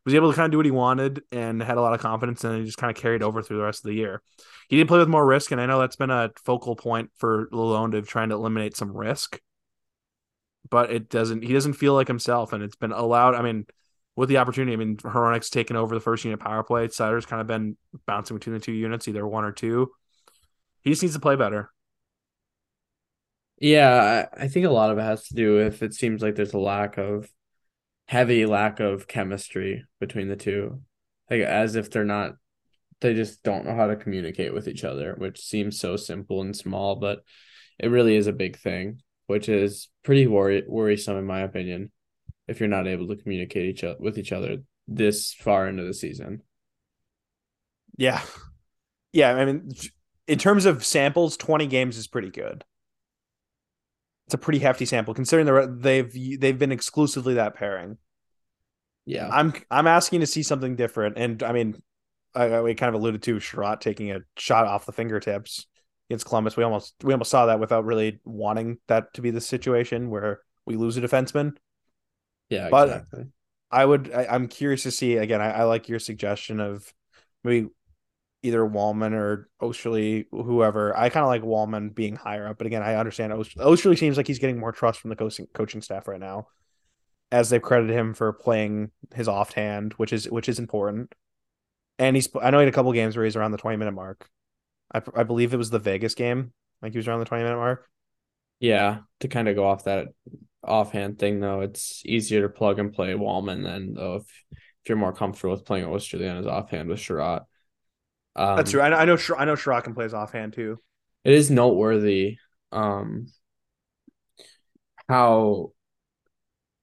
was able to kind of do what he wanted and had a lot of confidence, and he just kind of carried over through the rest of the year. He didn't play with more risk, and I know that's been a focal point for Lalonde to trying to eliminate some risk. But it doesn't. He doesn't feel like himself, and it's been allowed. I mean, with the opportunity, I mean, Hronek's taken over the first unit power play. Seider's kind of been bouncing between the two units, either one or two. He just needs to play better. Yeah, I think a lot of it has to do with it seems like there's a lack of heavy lack of chemistry between the two. Like as if they're not they just don't know how to communicate with each other, which seems so simple and small, but it really is a big thing, which is pretty worry- worrisome in my opinion if you're not able to communicate each other with each other this far into the season. Yeah. Yeah, I mean in terms of samples, 20 games is pretty good. It's a pretty hefty sample considering the they've they've been exclusively that pairing. Yeah. I'm I'm asking to see something different and I mean I, we kind of alluded to Chiarot taking a shot off the fingertips against Columbus. We almost we almost saw that without really wanting that to be the situation where we lose a defenseman. Yeah, but exactly. I would. I, am curious to see again. I, I, like your suggestion of maybe either Walman or Oesterle, whoever. I kind of like Walman being higher up, but again, I understand Oesterle seems like he's getting more trust from the coaching coaching staff right now, as they've credited him for playing his offhand, which is which is important. And he's. I know he had a couple games where he's around the 20 minute mark. I I believe it was the Vegas game. Like he was around the 20 minute mark. Yeah, to kind of go off that offhand thing though, it's easier to plug and play Walman than though if, if you're more comfortable with playing Oesterle on his offhand with Chiarot. Um, That's true. I know. I know. I know. Chiarot can play his offhand too. It is noteworthy um, how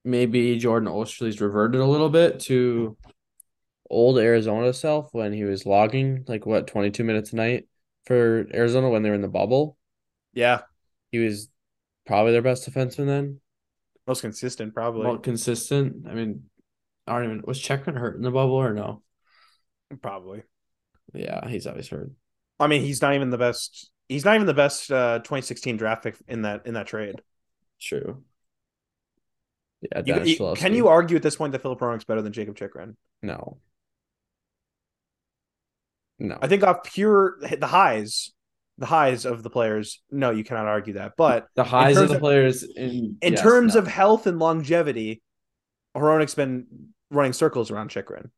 maybe Jordan Oesterle's reverted a little bit to old Arizona self when he was logging like what 22 minutes a night for Arizona when they were in the bubble. Yeah. He was probably their best defenseman then. Most consistent, probably. Well, consistent. I mean, I don't even was Chychrun hurt in the bubble or no? Probably. Yeah, he's always hurt. I mean, he's not even the best. He's not even the best uh, 2016 draft pick in that in that trade. True. Yeah, you, you, can you argue at this point that Filip Hronek's better than Jakob Chychrun? No. No. I think off pure the highs, the highs of the players, no, you cannot argue that. But the highs of the of, players in in yes, terms no. of health and longevity, Hronek's been running circles around Chychrun.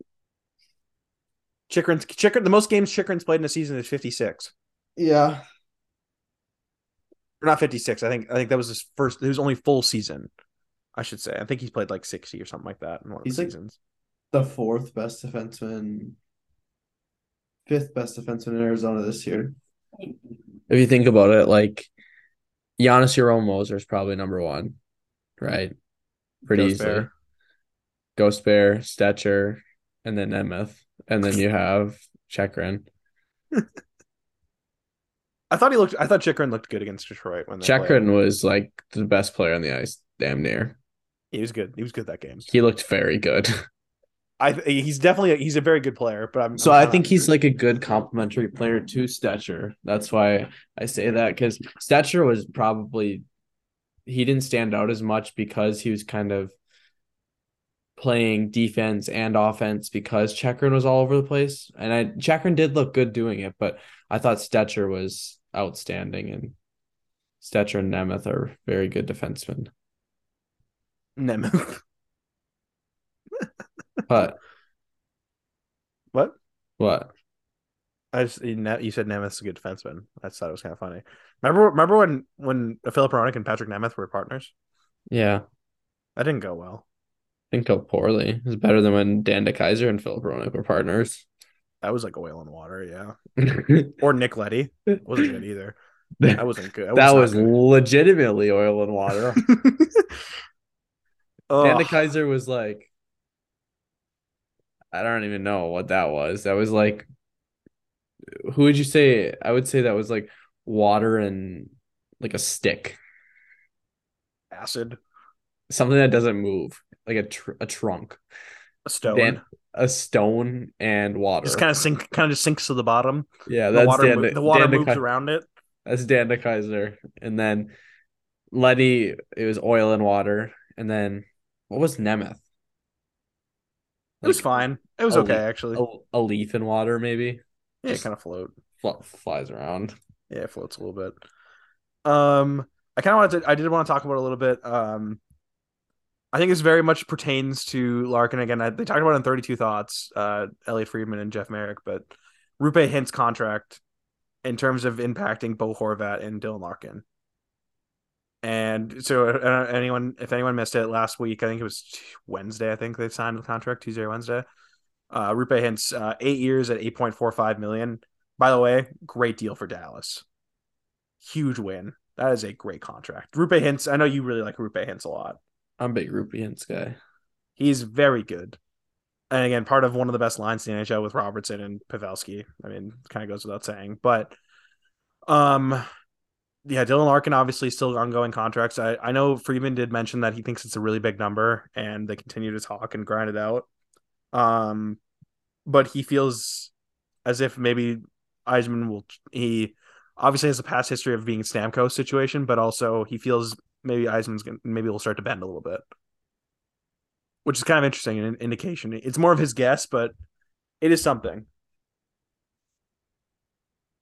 Chychrun's Chychrun, the most games Chychrun's played in a season is 56. Yeah. Or not 56. I think I think that was his first his only full season. I should say. I think he's played like 60 or something like that in one of the seasons. the fourth best defenseman, fifth best defenseman in Arizona this year. If you think about it, like Jonas Jerome Moser is probably number one, right? Pretty Ghost easily. Bear. Ghost Bear, Stecher, and then Nemeth, and then you have Chychrun. [LAUGHS] I thought he looked. I thought Chychrun looked good against Detroit when Chychrun was like the best player on the ice, damn near. He was good. He was good that game. He looked very good. [LAUGHS] I he's definitely a, he's a very good player, but I'm so I'm i think he's like a good complementary player to Stecher. That's why I say that because Stecher was probably he didn't stand out as much because he was kind of playing defense and offense because Chychrun was all over the place, and I Chychrun did look good doing it, but I thought Stecher was outstanding, and Stecher and Nemeth are very good defensemen. Nemeth. What? What? What? I just you said Nemeth's a good defenseman. I thought it was kind of funny. Remember, remember when when Filip Hronek and Patrick Nemeth were partners? Yeah, that didn't go well. I didn't go poorly. It was better than when Dan DeKeyser and Filip Hronek were partners. That was like oil and water, yeah. [LAUGHS] or Nick Leddy wasn't good either. [LAUGHS] That wasn't good. That, that was, was legitimately oil and water. [LAUGHS] Oh. Dan DeKeyser was like I don't even know what that was. That was like, who would you say? I would say that was like water and like a stick, acid, something that doesn't move, like a tr- a trunk, a stone, Dan, a stone and water. Just kind of sink, kind of just sinks to the bottom. Yeah, that's the water. Dan, mo- the water moves around it. That's Dan and then Leddy. It was oil and water, and then what was Nemeth? It was Like, fine. It was a okay actually. A, a leaf in water, maybe. yeah, just- kind of float. Fl- flies around. Yeah, it floats a little bit. Um, I kind of wanted to. I did want to talk about it a little bit. Um, I think this very much pertains to Larkin again. I, they talked about it in Thirty Two Thoughts. Uh, Elliotte Friedman and Jeff Marek, but Roope Hintz's contract in terms of impacting Bo Horvat and Dylan Larkin. And so, uh, anyone, if anyone missed it last week, I think it was Wednesday. I think they signed the contract Tuesday or Wednesday. Uh, Roope Hintz's uh, eight years at eight point four five million. By the way, great deal for Dallas. Huge win. That is a great contract. Roope Hintz. I know you really like Roope Hintz a lot. I'm a big Roope Hintz guy. He's very good. And again, part of one of the best lines in the NHL with Robertson and Pavelski. I mean, kind of goes without saying. But um yeah, Dylan Larkin obviously still ongoing contracts. I, I know Friedman did mention that he thinks it's a really big number and they continue to talk and grind it out. Um but he feels as if maybe Yzerman will he obviously has a past history of being Stamkos situation, but also he feels maybe Yzerman's gonna maybe will start to bend a little bit, which is kind of interesting an indication. It's more of his guess, but it is something.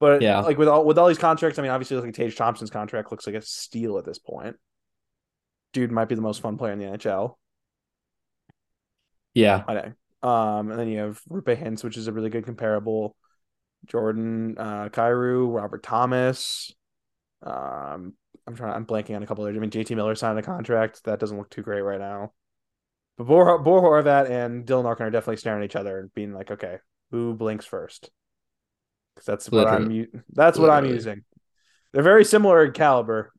But Yeah. like with all with all these contracts, I mean, obviously, like Tage Thompson's contract looks like a steal at this point. Dude might be the most fun player in the NHL. Yeah. I know. Um, and then you have Roope Hintz, which is a really good comparable. Jordan, uh, Kyrou, Robert Thomas. Um, I'm trying. I'm blanking on a couple of. I mean, JT Miller signed a contract that doesn't look too great right now. But Bo, Bo Horvat and Dylan Larkin are definitely staring at each other and being like, "Okay, who blinks first? Because that's what I'm. Literally. That's what I'm using. They're very similar in caliber.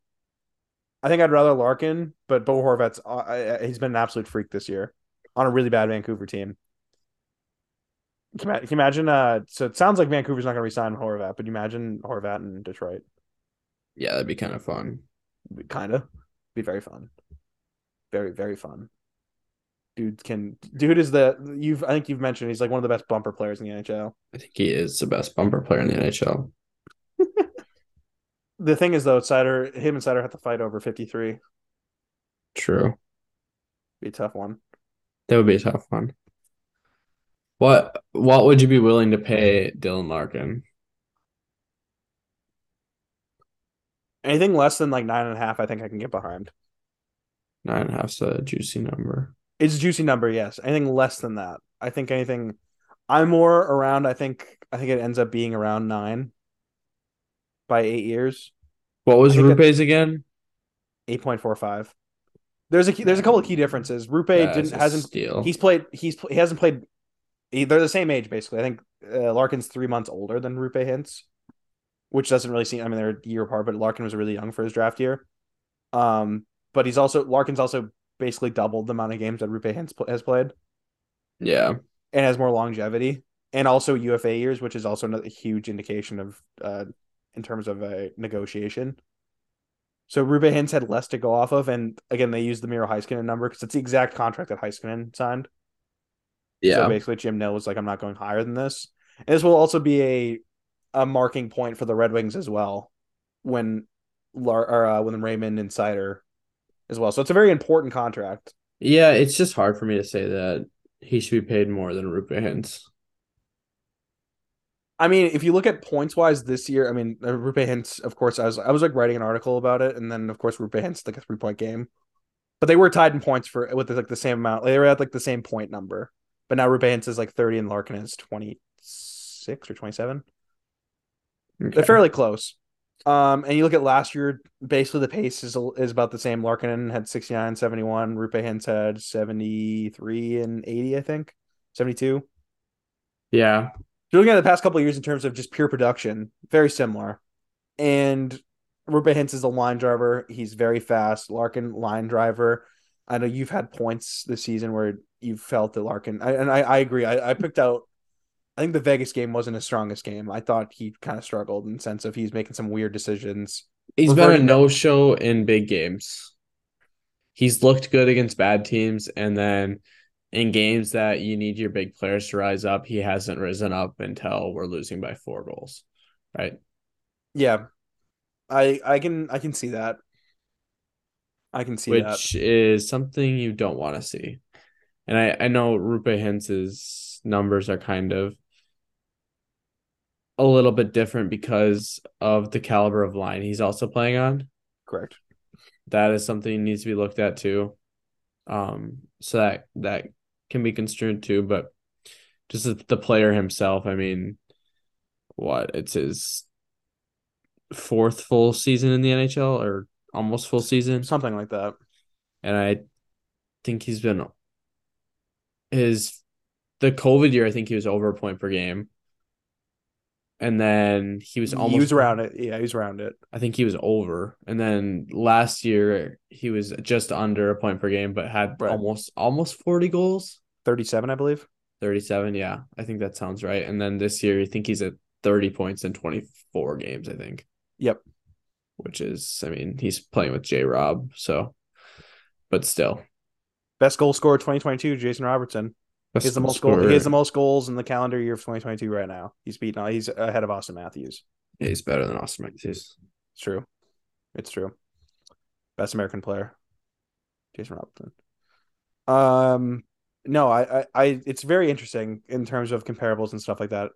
I think I'd rather Larkin, but Bo Horvat's uh, he's been an absolute freak this year on a really bad Vancouver team. Can you, can you imagine? Uh, so it sounds like Vancouver's not going to resign Horvat, but you imagine Horvat in Detroit. Yeah, that'd be kind of fun. Kind of be very fun, very very fun. Dude can dude is the you've I think you've mentioned he's like one of the best bumper players in the NHL. I think he is the best bumper player in the NHL. [LAUGHS] The thing is though, Seider him and Seider have to fight over fifty three. True. Be a tough one. That would be a tough one. What what would you be willing to pay Dylan Larkin? Anything less than like nine and a half, I think I can get behind. Nine and a half's a juicy number. It's a juicy number, yes. Anything less than that, I think anything. I'm more around. I think I think it ends up being around nine by eight years. What was Roope's again? Eight point four five. There's a key, there's a couple of key differences. Roope That's didn't hasn't steal. he's played he's he hasn't played. He, they're the same age basically. I think uh, Larkin's three months older than Roope Hintz, which doesn't really seem. I mean, they're a year apart, but Larkin was really young for his draft year. Um, but he's also Larkin's also basically doubled the amount of games that Roope has played. yeah. and has more longevity and also UFA years, which is also another huge indication of uh in terms of a negotiation. So Roope Hintz had less to go off of, and again they used the Miro Heiskanen number because it's the exact contract that Heiskanen signed. Yeah. So basically, Jim Nill was like, "I'm not going higher than this." And this will also be a a marking point for the Red Wings as well when Lar- or uh, when Raymond and Seider as well. So it's a very important contract. yeah, it's just hard for me to say that he should be paid more than Roope Hintz. I mean, if you look at points wise this year, I mean, uh, Roope Hintz, of course, I was I was like writing an article about it, and then of course Roope Hintz like a three point game, but they were tied in points for with like the same amount. They were at like the same point number, but now Roope Hintz is like thirty and Larkin is twenty six or twenty seven. They're fairly close. Um, and you look at last year, basically the pace is is about the same. Larkin had 69, 71. Roope Hintz had 73 and 80, I think. 72. Yeah. If you're looking at the past couple of years in terms of just pure production, very similar. And Roope Hintz is a line driver. He's very fast. Larkin, line driver. I know you've had points this season where you felt that Larkin, I, and I, I agree. I, I picked out, I think the Vegas game wasn't his strongest game. I thought he kind of struggled in the sense of he's making some weird decisions. He's been a no show in big games. He's looked good against bad teams, and then in games that you need your big players to rise up, he hasn't risen up until we're losing by four goals. Right. Yeah. I I can I can see that. I can see that. Which is something you don't want to see. And I, I know Roope Hintz's numbers are kind of a little bit different because of the caliber of line he's also playing on. Correct. That is something needs to be looked at too. Um, so that that can be construed too, but just the player himself, I mean, what it's his fourth full season in the NHL or almost full season, something like that. And I think he's been his the COVID year. I think he was over a point per game, and then he was almost he was around it. Yeah, he was around it. I think he was over, and then last year he was just under a point per game, but had right. almost almost forty goals. Thirty seven, I believe. 37. Yeah, I think that sounds right. And then this year, I think he's at 30 points in 24 games, I think. Yep. Which is, I mean, he's playing with J Rob. So, but still. Best goal scorer 2022, Jason Robertson. Best he has the most goal, he has the most goals in the calendar year of 2022 right now. He's beaten he's ahead of Auston Matthews. Yeah, he's better than Auston Matthews. It's true. It's true. Best American player. Jason Robertson. Um no, I, I, I, it's very interesting in terms of comparables and stuff like that,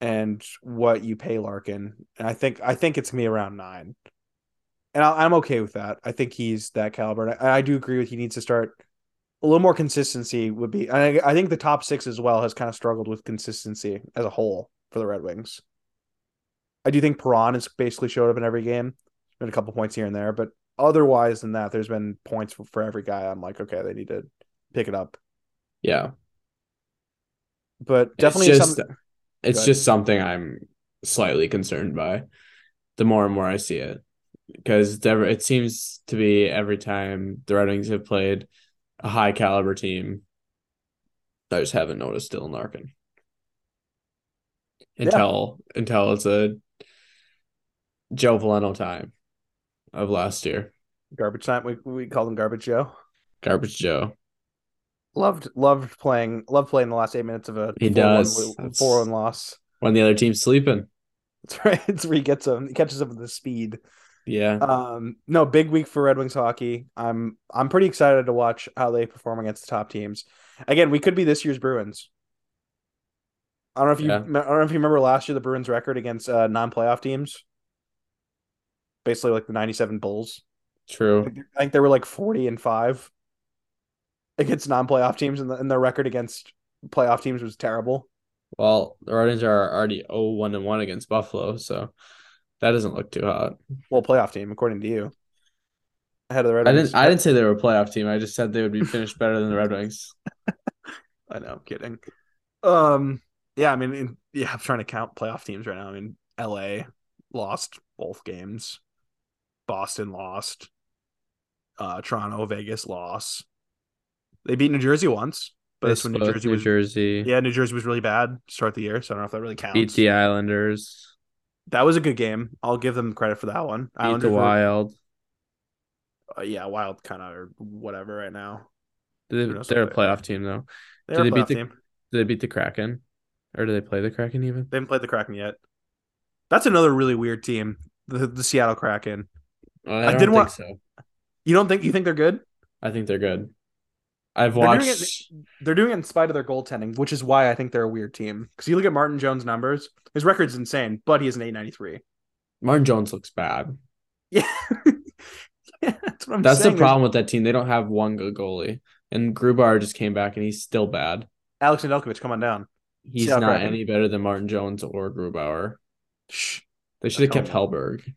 and what you pay Larkin. And I think, I think it's gonna be around nine, and I, am okay with that. I think he's that caliber. And I, I, do agree with he needs to start a little more consistency. Would be, I, I think the top six as well has kind of struggled with consistency as a whole for the Red Wings. I do think Perron has basically showed up in every game. Been a couple points here and there, but otherwise than that, there's been points for, for every guy. I'm like, okay, they need to pick it up. Yeah. But definitely it's just, some... it's just something I'm slightly concerned by the more and more I see it. Because it seems to be every time the Red Wings have played a high caliber team, I just haven't noticed Dylan Larkin. Until yeah. until it's a Joe Veleno time of last year. Garbage time. We we called him Garbage Joe. Garbage Joe. Loved loved playing loved playing the last eight minutes of a he does four one loss when the other team's sleeping. That's [LAUGHS] right. It's where he gets him. He catches up with the speed. Yeah. Um. No, big week for Red Wings hockey. I'm I'm pretty excited to watch how they perform against the top teams. Again, we could be this year's Bruins. I don't know if you yeah. I don't know if you remember last year the Bruins record against uh, non-playoff teams. Basically, like the '97 Bulls. True. I think they were like 40 and five against non-playoff teams, and, the, and their record against playoff teams was terrible. Well, the Red Wings are already 0-1 and 1 against Buffalo, so that doesn't look too hot. Well, playoff team, according to you. Ahead of the Red I Wings. didn't I didn't say they were a playoff team. I just said they would be finished better than the Red Wings. [LAUGHS] I know, I'm kidding. Um yeah, I mean in, yeah, I'm trying to count playoff teams right now. I mean LA lost both games. Boston lost. Uh Toronto, Vegas lost. They beat New Jersey once, but that's when New Jersey New was Jersey. Yeah, New Jersey was really bad to start the year, so I don't know if that really counts. Beat the Islanders. That was a good game. I'll give them credit for that one. Beat Islanders the Wild. Were, uh, yeah, Wild kind of or whatever right now. They, are a playoff team though. They're did they beat the? Team. Did they beat the Kraken, or do they play the Kraken even? They haven't played the Kraken yet. That's another really weird team, the the Seattle Kraken. I, I didn't want. So. You don't think you think they're good? I think they're good. I've watched. They're doing, it, they're doing it in spite of their goaltending, which is why I think they're a weird team. Because you look at Martin Jones' numbers, his record's insane, but he has an 893. Martin Jones looks bad. [LAUGHS] Yeah. yeah that's what I'm That's saying. the problem with that team. They don't have one good goalie. And Grubauer just came back and he's still bad. Alex Nedeljkovic, come on down. He's not any better than Martin Jones or Grubauer. Shh. They should have kept Hellberg.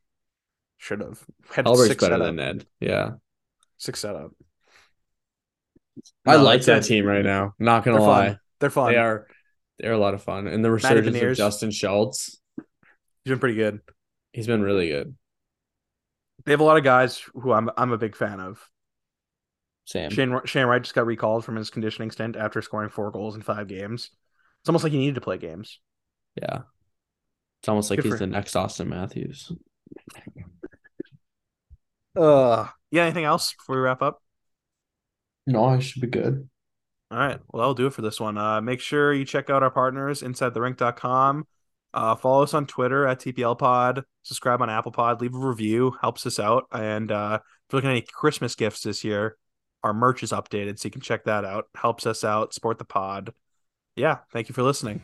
Should have. Hellberg's better than Ned. Yeah. Six setup. No, I like that team right now. Not gonna they're lie, fun. they're fun. They are. They're a lot of fun, and the resurgence of Justin Schultz. He's been pretty good. He's been really good. They have a lot of guys who I'm I'm a big fan of. Sam Shane Shane Wright just got recalled from his conditioning stint after scoring four goals in five games. It's almost like he needed to play games. Yeah, it's almost like good he's the next Auston Matthews. Uh, yeah. Anything else before we wrap up? No, I should be good. All right. Well, that'll do it for this one. Uh, make sure you check out our partners, InsideTheRink.com. Uh, follow us on Twitter at TPL Pod. Subscribe on Apple Pod. Leave a review. Helps us out. And uh, if you're looking at any Christmas gifts this year, our merch is updated, so you can check that out. Helps us out, support the pod. Yeah, thank you for listening.